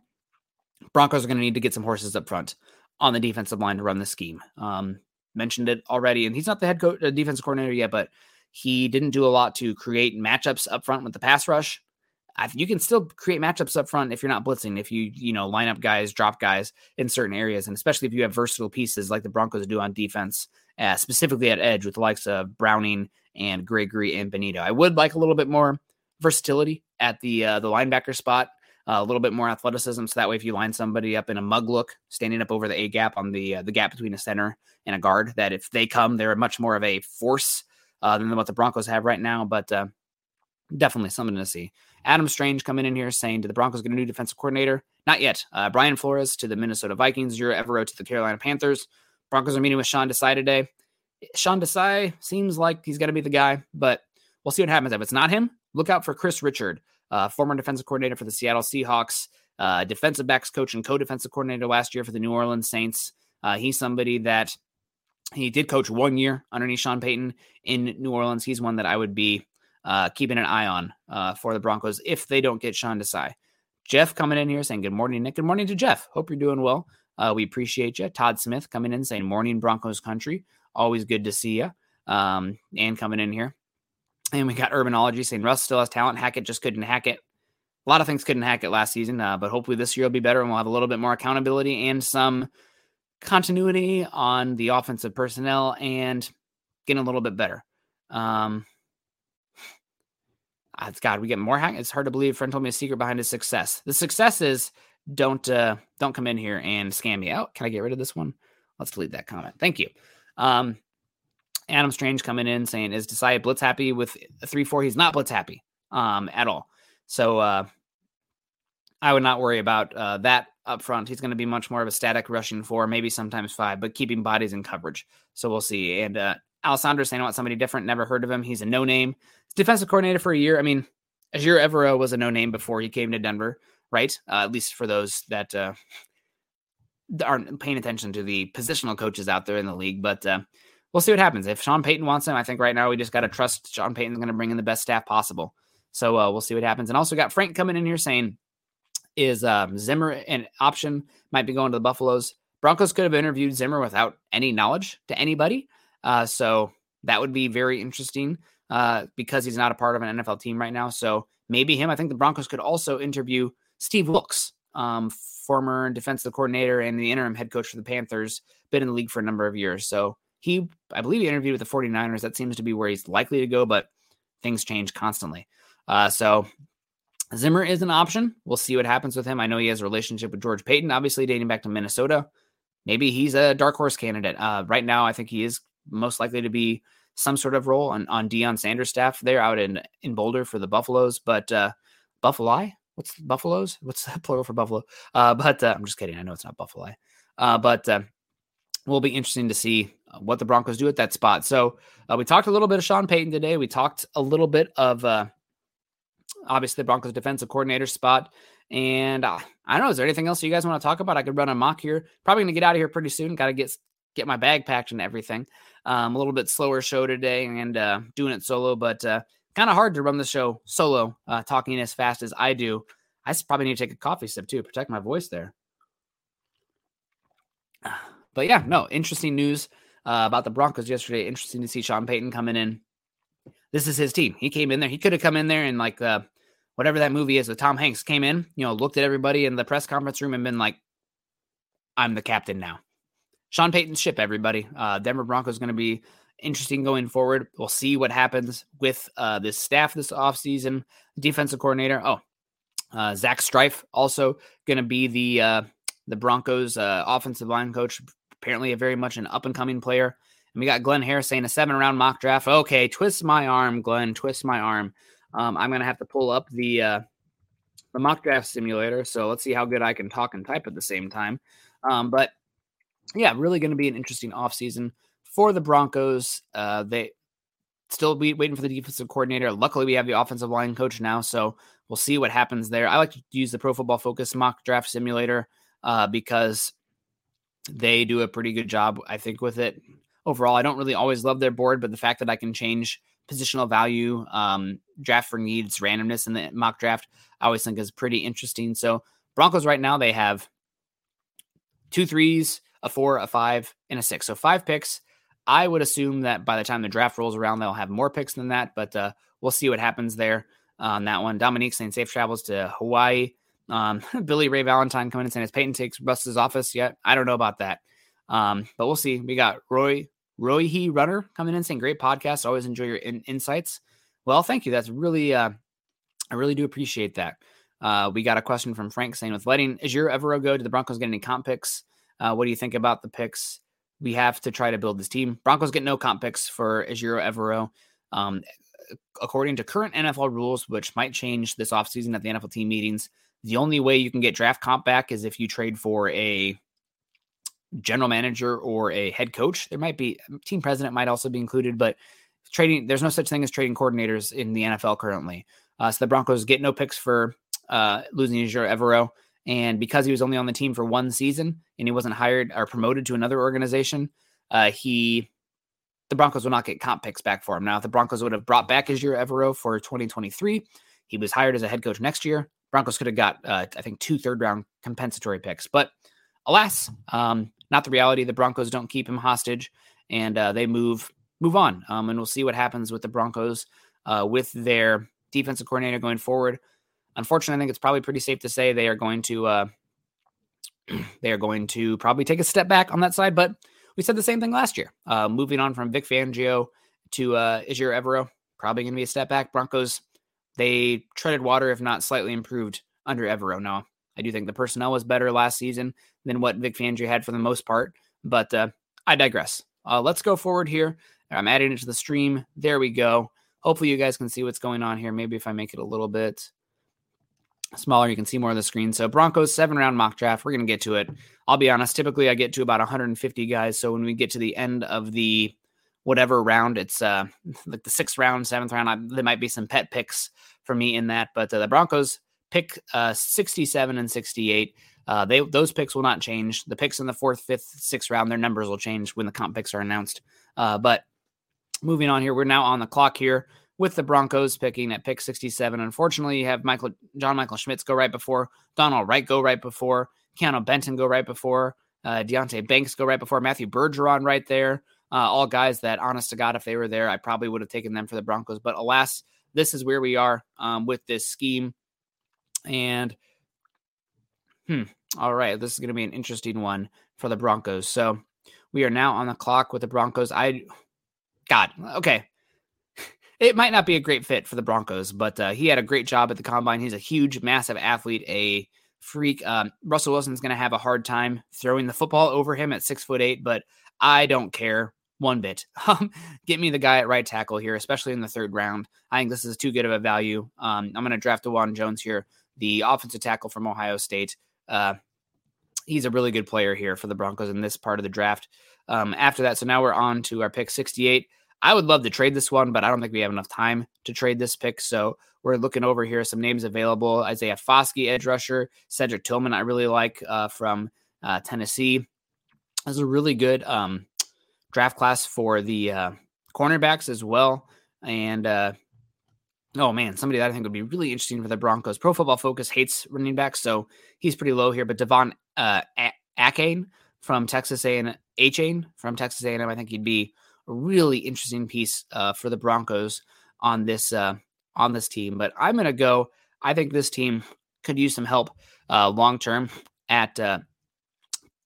Broncos are going to need to get some horses up front on the defensive line to run the scheme. Um, mentioned it already, and he's not the head coach, uh, defensive coordinator yet, but he didn't do a lot to create matchups up front with the pass rush. You can still create matchups up front if you're not blitzing. If you you know line up guys, drop guys in certain areas, and especially if you have versatile pieces like the Broncos do on defense, uh, specifically at edge with the likes of Browning and Gregory and Bonitto. I would like a little bit more versatility at the uh, the linebacker spot, uh, a little bit more athleticism. So that way, if you line somebody up in a mug look, standing up over the A gap on the uh, the gap between a center and a guard, that if they come, they're much more of a force uh, than what the Broncos have right now. But uh, definitely something to see. Adam Strange coming in here saying, "Did the Broncos get a new defensive coordinator?" Not yet. Uh, Brian Flores to the Minnesota Vikings. Ejiro Evero to the Carolina Panthers. Broncos are meeting with Sean Desai today. Sean Desai seems like he's going to be the guy, but we'll see what happens. If it's not him, look out for Kris Richard, uh, former defensive coordinator for the Seattle Seahawks, uh, defensive backs coach and co-defensive coordinator last year for the New Orleans Saints. Uh, he's somebody that he did coach one year underneath Sean Payton in New Orleans. He's one that I would be uh, keeping an eye on uh, for the Broncos if they don't get Sean Desai. Jeff coming in here saying good morning, Nick. Good morning to Jeff. Hope you're doing well. Uh, we appreciate you. Todd Smith coming in saying morning Broncos country. Always good to see you. Um, and coming in here. And we got Urbanology saying Russ still has talent. Hackett just couldn't hack it. A lot of things couldn't hack it last season, uh, but hopefully this year will be better and we'll have a little bit more accountability and some continuity on the offensive personnel and getting a little bit better. Um, it's God, we get more hack. It's hard to believe. Friend told me a secret behind his success. The success is don't uh, don't come in here and scam me out. Can I get rid of this one? Let's delete that comment. Thank you. Um, Adam Strange coming in saying, "Is Desai blitz happy with three four? He's not blitz happy um, at all. So uh, I would not worry about uh, that up front. He's going to be much more of a static rushing four, maybe sometimes five, but keeping bodies in coverage. So we'll see. And uh, Alessandro saying I want somebody different. Never heard of him. He's a no name. Defensive coordinator for a year. I mean, Ejiro Evero was a no name before he came to Denver, right? Uh, at least for those that uh, aren't paying attention to the positional coaches out there in the league. But uh, we'll see what happens. If Sean Payton wants him, I think right now we just got to trust Sean Payton's going to bring in the best staff possible. So uh, we'll see what happens. And also got Frank coming in here saying, is um, Zimmer an option? Might be going to the Buffaloes. Broncos could have interviewed Zimmer without any knowledge to anybody. Uh, so that would be very interesting uh, because he's not a part of an NFL team right now. So maybe him. I think the Broncos could also interview Steve Wilks, um, former defensive coordinator and the interim head coach for the Panthers, been in the league for a number of years. So he, I believe, he interviewed with the 49ers. That seems to be where he's likely to go, but things change constantly. Uh, so Zimmer is an option. We'll see what happens with him. I know he has a relationship with George Paton, obviously dating back to Minnesota. Maybe he's a dark horse candidate. Uh, right now, I think he is most likely to be some sort of role on, on Deion Sanders' staff there out in, in Boulder for the Buffaloes. But uh, Buffalo, what's Buffaloes? What's the plural for Buffalo? Uh, but uh, I'm just kidding. I know it's not Buffalo. Uh, but uh, will be interesting to see uh, what the Broncos do at that spot. So uh, we talked a little bit of Sean Payton today. We talked a little bit of uh, obviously the Broncos defensive coordinator spot. And uh, I don't know, is there anything else you guys want to talk about? I could run a mock here. Probably gonna get out of here pretty soon. Got to get get my bag packed and everything. Um, a little bit slower show today and uh, doing it solo, but uh, kind of hard to run the show solo, uh, talking as fast as I do. I probably need to take a coffee sip too, protect my voice there. But yeah, no, interesting news uh, about the Broncos yesterday. Interesting to see Sean Payton coming in. This is his team. He came in there. He could have come in there and like uh, whatever that movie is with Tom Hanks came in, you know, looked at everybody in the press conference room and been like, I'm the captain now. Sean Payton's ship, everybody. Uh, Denver Broncos going to be interesting going forward. We'll see what happens with uh, this staff this offseason. Defensive coordinator. Oh, uh, Zach Strief also going to be the uh, the Broncos uh, offensive line coach. Apparently, a very much an up and coming player. And we got Glenn Harris saying a seven round mock draft. Okay, twist my arm, Glenn. Twist my arm. Um, I'm going to have to pull up the uh, the mock draft simulator. So let's see how good I can talk and type at the same time. Um, but yeah, really going to be an interesting offseason for the Broncos. Uh, they still be waiting for the defensive coordinator. Luckily, we have the offensive line coach now, so we'll see what happens there. I like to use the Pro Football Focus mock draft simulator uh, because they do a pretty good job, I think, with it. Overall, I don't really always love their board, but the fact that I can change positional value, um, draft for needs, randomness in the mock draft, I always think is pretty interesting. So Broncos right now they have two threes, a four, a five, and a six. So five picks. I would assume that by the time the draft rolls around, they'll have more picks than that, but uh, we'll see what happens there on that one. Dominique saying safe travels to Hawaii. Um, Billy Ray Valentine coming in saying, has Payton takes Russ's office yet? I don't know about that. Um, but we'll see. We got Roy, Roy He Runner coming in saying, great podcast. Always enjoy your in- insights. Well, thank you. That's really, uh, I really do appreciate that. Uh, we got a question from Frank saying, with letting Ejiro Evero go, the Broncos get any comp picks? Uh, what do you think about the picks? We have to try to build this team. Broncos get no comp picks for Ejiro Evero. Um, according to current NFL rules, which might change this offseason at the NFL team meetings, the only way you can get draft comp back is if you trade for a general manager or a head coach. There might be team president might also be included, but trading there's no such thing as trading coordinators in the NFL currently. Uh, so the Broncos get no picks for uh, losing Ejiro Evero And because he was only on the team for one season and he wasn't hired or promoted to another organization, uh, he the Broncos will not get comp picks back for him. Now, if the Broncos would have brought back Ejiro Evero for 2023, he was hired as a head coach next year. Broncos could have got, uh, I think, two third round compensatory picks. But alas, um, not the reality. The Broncos don't keep him hostage, and uh, they move move on. Um, and we'll see what happens with the Broncos uh, with their defensive coordinator going forward. Unfortunately, I think it's probably pretty safe to say they are going to uh, they are going to probably take a step back on that side. But we said the same thing last year. Uh, moving on from Vic Fangio to uh, Ejiro Evero, probably going to be a step back. Broncos they treaded water, if not slightly improved, under Evero. Now, I do think the personnel was better last season than what Vic Fangio had for the most part, but uh, I digress. Uh, let's go forward here. I'm adding it to the stream. There we go. Hopefully, you guys can see what's going on here. Maybe if I make it a little bit smaller, you can see more of the screen. So, Broncos seven round mock draft. We're to get to it. I'll be honest. Typically, I get to about 150 guys. So, when we get to the end of the whatever round. It's uh, like the sixth round, seventh round. I, there might be some pet picks for me in that, but uh, the Broncos pick uh, 67 and 68. Uh, they those picks will not change. The picks in the fourth, fifth, sixth round, their numbers will change when the comp picks are announced. Uh, but moving on here, we're now on the clock here with the Broncos picking at pick 67. Unfortunately, you have Michael John Michael Schmitz go right before, Darnell Wright go right before, Keanu Benton go right before, uh, Deonte Banks go right before, Matthew Bergeron right there. Uh, all guys that, honest to God, if they were there, I probably would have taken them for the Broncos. But alas, this is where we are um, with this scheme. And, hmm, all right, this is going to be an interesting one for the Broncos. So we are now on the clock with the Broncos. I, God, okay. It might not be a great fit for the Broncos, but uh, he had a great job at the combine. He's a huge, massive athlete, a freak. Um, Russell Wilson's going to have a hard time throwing the football over him at six foot eight, but I don't care one bit. Um, get me the guy at right tackle here, especially in the third round. I think this is too good of a value. Um, I'm going to draft Dawand Jones here, the offensive tackle from Ohio State. Uh, he's a really good player here for the Broncos in this part of the draft. Um, after that, so now we're on to our pick 68. I would love to trade this one, but I don't think we have enough time to trade this pick. So we're looking over here some names available: Isaiah Foskey, edge rusher, Cedric Tillman. I really like uh, from uh, Tennessee. That's a really good um, draft class for the uh, cornerbacks as well. And uh, oh man, somebody that I think would be really interesting for the Broncos. Pro Football Focus hates running backs, so he's pretty low here. But Devon uh, Achane from Texas A&M, from Texas A&M, I think he'd be a really interesting piece uh, for the Broncos on this uh, on this team. But I'm gonna go. I think this team could use some help uh, long term at uh,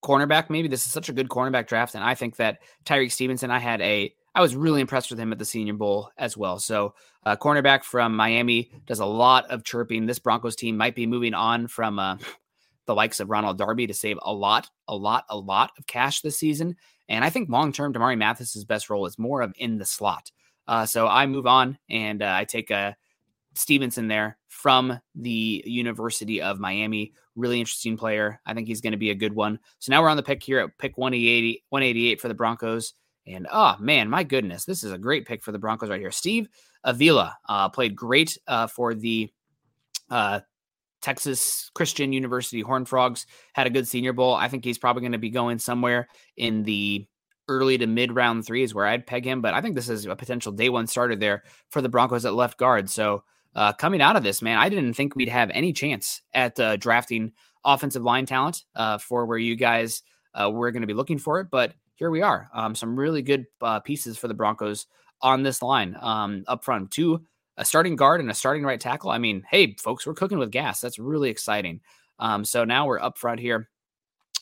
cornerback. Maybe this is such a good cornerback draft, and I think that Tyrique Stevenson. I had a I was really impressed with him at the Senior Bowl as well. So, uh, cornerback from Miami does a lot of chirping. This Broncos team might be moving on from uh, the likes of Ronald Darby to save a lot, a lot, a lot of cash this season. And I think long term, Damarri Mathis's best role is more of in the slot. Uh, so I move on and uh, I take a uh, Stevenson there from the University of Miami. Really interesting player. I think he's going to be a good one. So now we're on the pick here at pick 188, 188 for the Broncos. And oh man, my goodness, this is a great pick for the Broncos right here. Steve Avila uh, played great uh, for the uh, Texas Christian University Horned Frogs. Had a good Senior Bowl. I think he's probably going to be going somewhere in the early to mid round three is where I'd peg him. But I think this is a potential day one starter there for the Broncos at left guard. So uh, coming out of this, man, I didn't think we'd have any chance at uh, drafting offensive line talent uh, for where you guys uh, were going to be looking for it. But here we are. Um, some really good uh, pieces for the Broncos on this line um, up front. Two, a starting guard and a starting right tackle. I mean, hey, folks, we're cooking with gas. That's really exciting. Um, so now we're up front here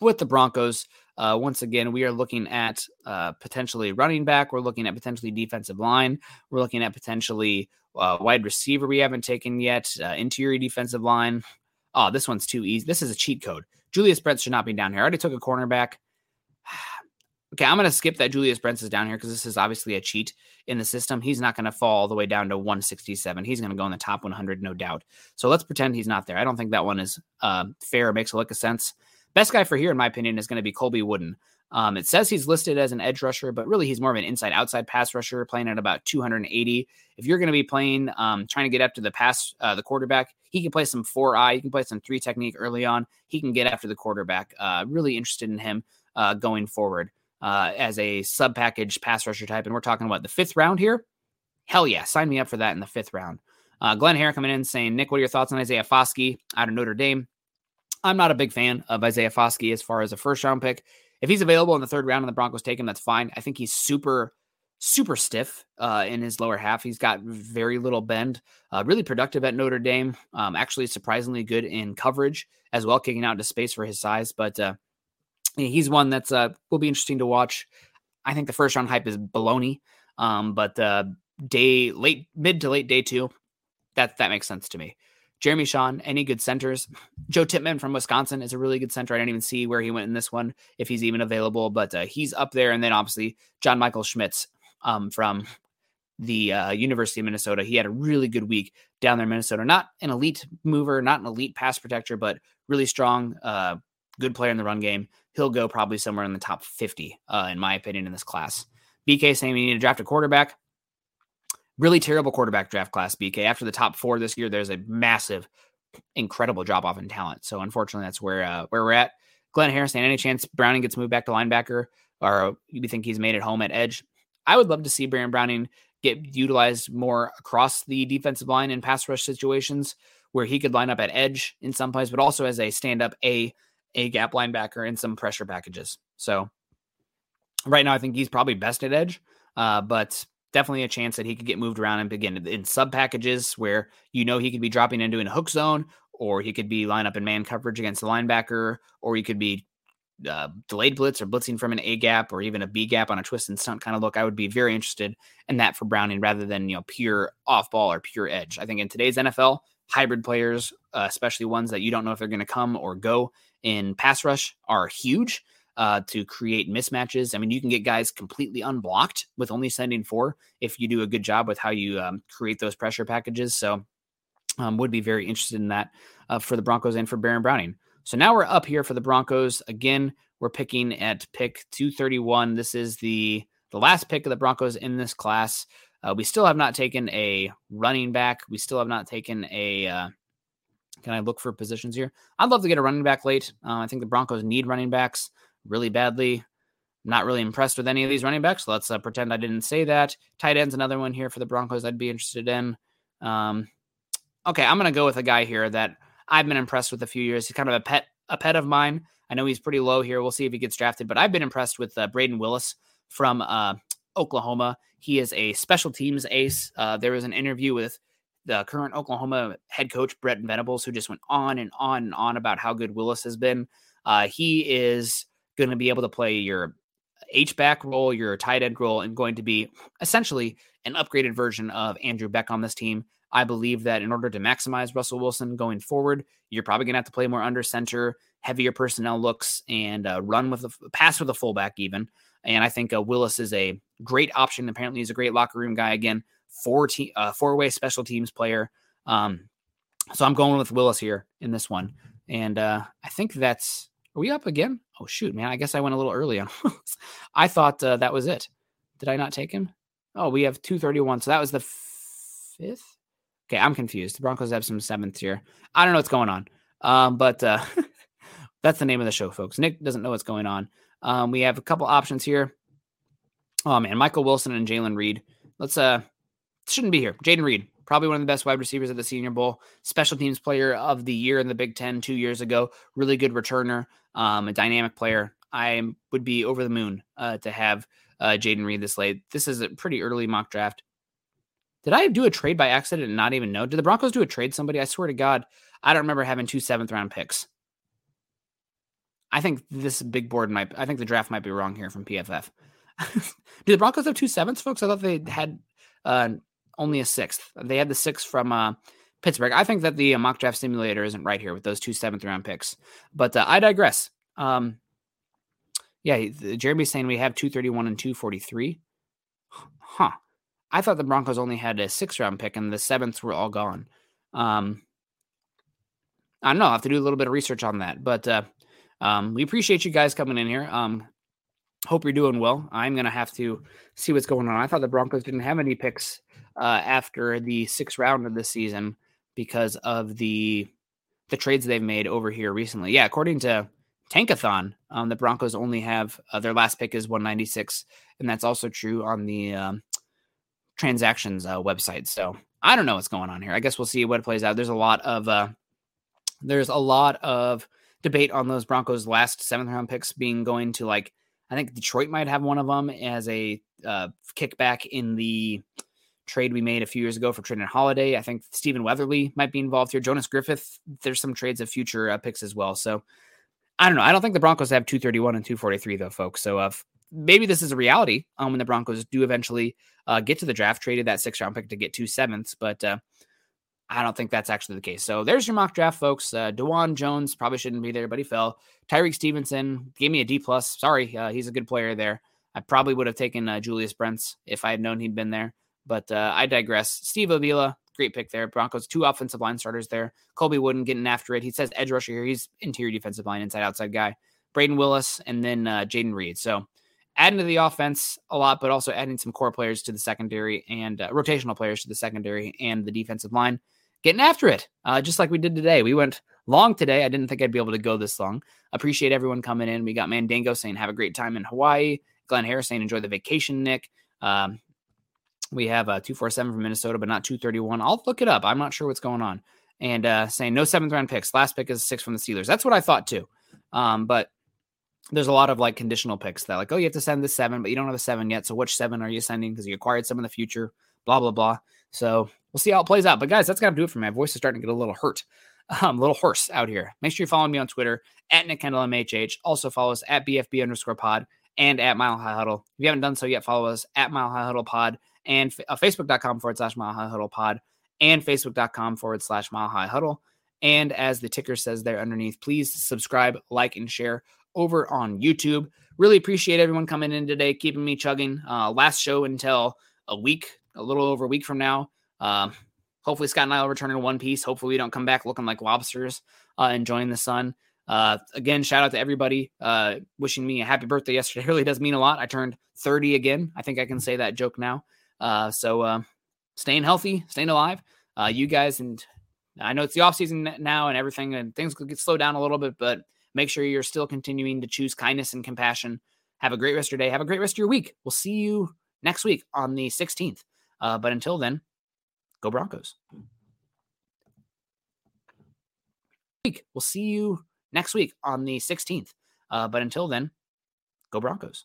with the Broncos. Uh, once again, we are looking at uh, potentially running back. We're looking at potentially defensive line. We're looking at potentially uh, wide receiver we haven't taken yet. Uh, interior defensive line. Oh, this one's too easy. This is a cheat code. Julius Brents should not be down here. I already took a cornerback. Okay, I'm going to skip that Julius Brents is down here because this is obviously a cheat in the system. He's not going to fall all the way down to 167. He's going to go in the top 100, no doubt. So let's pretend he's not there. I don't think that one is uh, fair makes a lick of sense. best guy for here, in my opinion, is going to be Colby Wooden. Um, it says he's listed as an edge rusher, but really he's more of an inside outside pass rusher, playing at about 280. If you're going to be playing, um, trying to get up to the pass, uh, the quarterback, he can play some four eye, he can play some three technique early on. He can get after the quarterback. Uh, really interested in him uh, going forward uh, as a sub package pass rusher type. And we're talking about the fifth round here. Hell yeah, sign me up for that in the fifth round. Uh, Glenn Hare coming in saying, Nick, what are your thoughts on Isaiah Foskey out of Notre Dame? I'm not a big fan of Isaiah Foskey as far as a first round pick. If he's available in the third round and the Broncos take him, that's fine. I think he's super, super stiff uh, in his lower half. He's got very little bend. Uh, really productive at Notre Dame. Um, actually, surprisingly good in coverage as well, kicking out into space for his size. But uh, he's one that's uh, will be interesting to watch. I think the first round hype is baloney. Um, but uh, day late, mid to late day two, that that makes sense to me. Jeremy Sean, any good centers? Joe Tippmann from Wisconsin is a really good center. I didn't even see where he went in this one, if he's even available, but uh, he's up there. And then obviously John Michael Schmitz um, from the uh, University of Minnesota. He had a really good week down there in Minnesota. Not an elite mover, not an elite pass protector, but really strong, uh, good player in the run game. He'll go probably somewhere in the top 50, uh, in my opinion, in this class. BK saying we need to draft a quarterback really terrible quarterback draft class, BK. After the top four this year, there's a massive, incredible drop off in talent. So unfortunately, that's where uh, where we're at. Glenn Harrison, any chance Browning gets moved back to linebacker, or you think he's made it home at edge? I would love to see Baron Browning get utilized more across the defensive line in pass rush situations where he could line up at edge in some plays, but also as a stand up a a gap linebacker in some pressure packages. So right now, I think he's probably best at edge, uh, but definitely a chance that he could get moved around and begin in sub packages where you know he could be dropping into a hook zone, or he could be line up in man coverage against the linebacker, or he could be uh, delayed blitz or blitzing from an A gap or even a B gap on a twist and stunt kind of look. I would be very interested in that for Browning rather than you know pure off ball or pure edge. I think in today's NFL, hybrid players, uh, especially ones that you don't know if they're going to come or go in pass rush, are huge uh, to create mismatches. I mean, you can get guys completely unblocked with only sending four if you do a good job with how you um, create those pressure packages. So, um, would be very interested in that uh, for the Broncos and for Baron Browning. So now we're up here for the Broncos again. We're picking at pick 231. This is the the last pick of the Broncos in this class. Uh, we still have not taken a running back. We still have not taken a. Can I look for positions here? I'd love to get a running back late. Uh, I think the Broncos need running backs really badly. Not really impressed with any of these running backs. So Let's uh, pretend I didn't say that. Tight end's another one here for the Broncos I'd be interested in. Um, okay, I'm going to go with a guy here that I've been impressed with a few years. He's kind of a pet a pet of mine. I know he's pretty low here. We'll see if he gets drafted, but I've been impressed with uh, Brayden Willis from uh, Oklahoma. He is a special teams ace. Uh, there was an interview with the current Oklahoma head coach Brent Venables, who just went on and on and on about how good Willis has been. Uh, he is going to be able to play your H back role, your tight end role, and going to be essentially an upgraded version of Andrew Beck on this team. I believe that in order to maximize Russell Wilson going forward, you're probably going to have to play more under center, heavier personnel looks, and uh, run with a pass with a fullback even. And I think uh, Willis is a great option. Apparently, he's a great locker room guy. Again, four te- uh, four way special teams player. Um, so I'm going with Willis here in this one, and uh, I think that's are we up again? Oh shoot, man! I guess I went a little early on. I thought uh, that was it. Did I not take him? Oh, we have two thirty one. So that was the fifth. Okay, I'm confused. The Broncos have some seventh here. I don't know what's going on. Um, but uh, that's the name of the show, folks. Nick doesn't know what's going on. Um, we have a couple options here. Oh man, Michael Wilson and Jalen Reed. Let's uh, shouldn't be here. Jayden Reed probably one of the best wide receivers at the Senior Bowl, special teams player of the year in the Big Ten two years ago. Really good returner, um, a dynamic player. I would be over the moon uh, to have uh, Jayden Reed this late. This is a pretty early mock draft. Did I do a trade by accident and not even know? Did the Broncos do a trade somebody? I swear to God, I don't remember having two seventh round picks. I think this big board might. I think the draft might be wrong here from PFF. do the Broncos have two sevenths, folks? I thought they had uh, only a sixth. They had the sixth from uh, Pittsburgh. I think that the uh, mock draft simulator isn't right here with those two seventh round picks. But uh, I digress. Um, yeah, Jeremy's saying we have 231 and 243. Huh. I thought the Broncos only had a six round pick and the sevenths were all gone. Um, I don't know. I have to do a little bit of research on that. But uh, um, we appreciate you guys coming in here. Um, hope you're doing well. I'm going to have to see what's going on. I thought the Broncos didn't have any picks uh, after the sixth round of the season because of the the trades they've made over here recently. Yeah, according to Tankathon, um, the Broncos only have uh, their last pick is 196, and that's also true on the um, transactions uh, website. So I don't know what's going on here. I guess we'll see what plays out. There's a lot of uh, there's a lot of debate on those Broncos last seventh round picks being going to like I think Detroit might have one of them as a uh, kickback in the trade we made a few years ago for Trindon Holliday. I think Stephen Weatherly might be involved here. Jonas Griffith. There's some trades of future uh, picks as well. So I don't know. I don't think the Broncos have 231 and 243 though, folks. So uh, maybe this is a reality um, when the Broncos do eventually uh, get to the draft. Traded that six round pick to get two sevenths, but uh, I don't think that's actually the case. So there's your mock draft, folks. Uh, Dawand Jones probably shouldn't be there, but he fell. Tyrique Stevenson gave me a D plus. Sorry, uh, he's a good player there. I probably would have taken uh, Julius Brents if I had known he'd been there, but uh, I digress. Steve Avila, great pick there. Broncos two offensive line starters there. Colby Wooden getting after it. He says edge rusher here. He's interior defensive line, inside outside guy. Brayden Willis and then uh, Jayden Reed. So adding to the offense a lot, but also adding some core players to the secondary and uh, rotational players to the secondary and the defensive line getting after it, uh, just like we did today. We went long today. I didn't think I'd be able to go this long. Appreciate everyone coming in. We got Mandango saying, have a great time in Hawaii. Glenn Harris saying, enjoy the vacation, Nick. Um, we have a uh, 247 from Minnesota, but not 231. I'll look it up. I'm not sure what's going on. And uh, saying no seventh round picks. Last pick is six from the Steelers. That's what I thought too. Um, but there's a lot of like conditional picks that like, oh, you have to send the seven, but you don't have a seven yet. So which seven are you sending? Because you acquired some in the future, blah, blah, blah. So we'll see how it plays out. But guys, that's got to do it for me. My voice is starting to get a little hurt, um, little hoarse out here. Make sure you follow me on Twitter at Nick Kendell MHH. Also follow us at BFB underscore pod and at Mile High Huddle. If you haven't done so yet, follow us at Mile High Huddle pod and uh, facebook.com forward slash Mile High Huddle pod and facebook.com forward slash Mile High Huddle. And as the ticker says there underneath, please subscribe, like, and share over on YouTube. Really appreciate everyone coming in today, keeping me chugging. Uh, last show until a week, a little over a week from now. Um, hopefully, Scott and I will return in one piece. Hopefully, we don't come back looking like lobsters uh, enjoying the sun. Uh, again, shout out to everybody uh, wishing me a happy birthday yesterday. It really does mean a lot. I turned 30 again. I think I can say that joke now. Uh, so uh, staying healthy, staying alive. Uh, you guys, and I know it's the off season now and everything, and things could get slowed down a little bit, but make sure you're still continuing to choose kindness and compassion. Have a great rest of your day. Have a great rest of your week. We'll see you next week on the 16th. Uh, but until then, go Broncos. We'll see you next week on the 16th. Uh, but until then, go Broncos.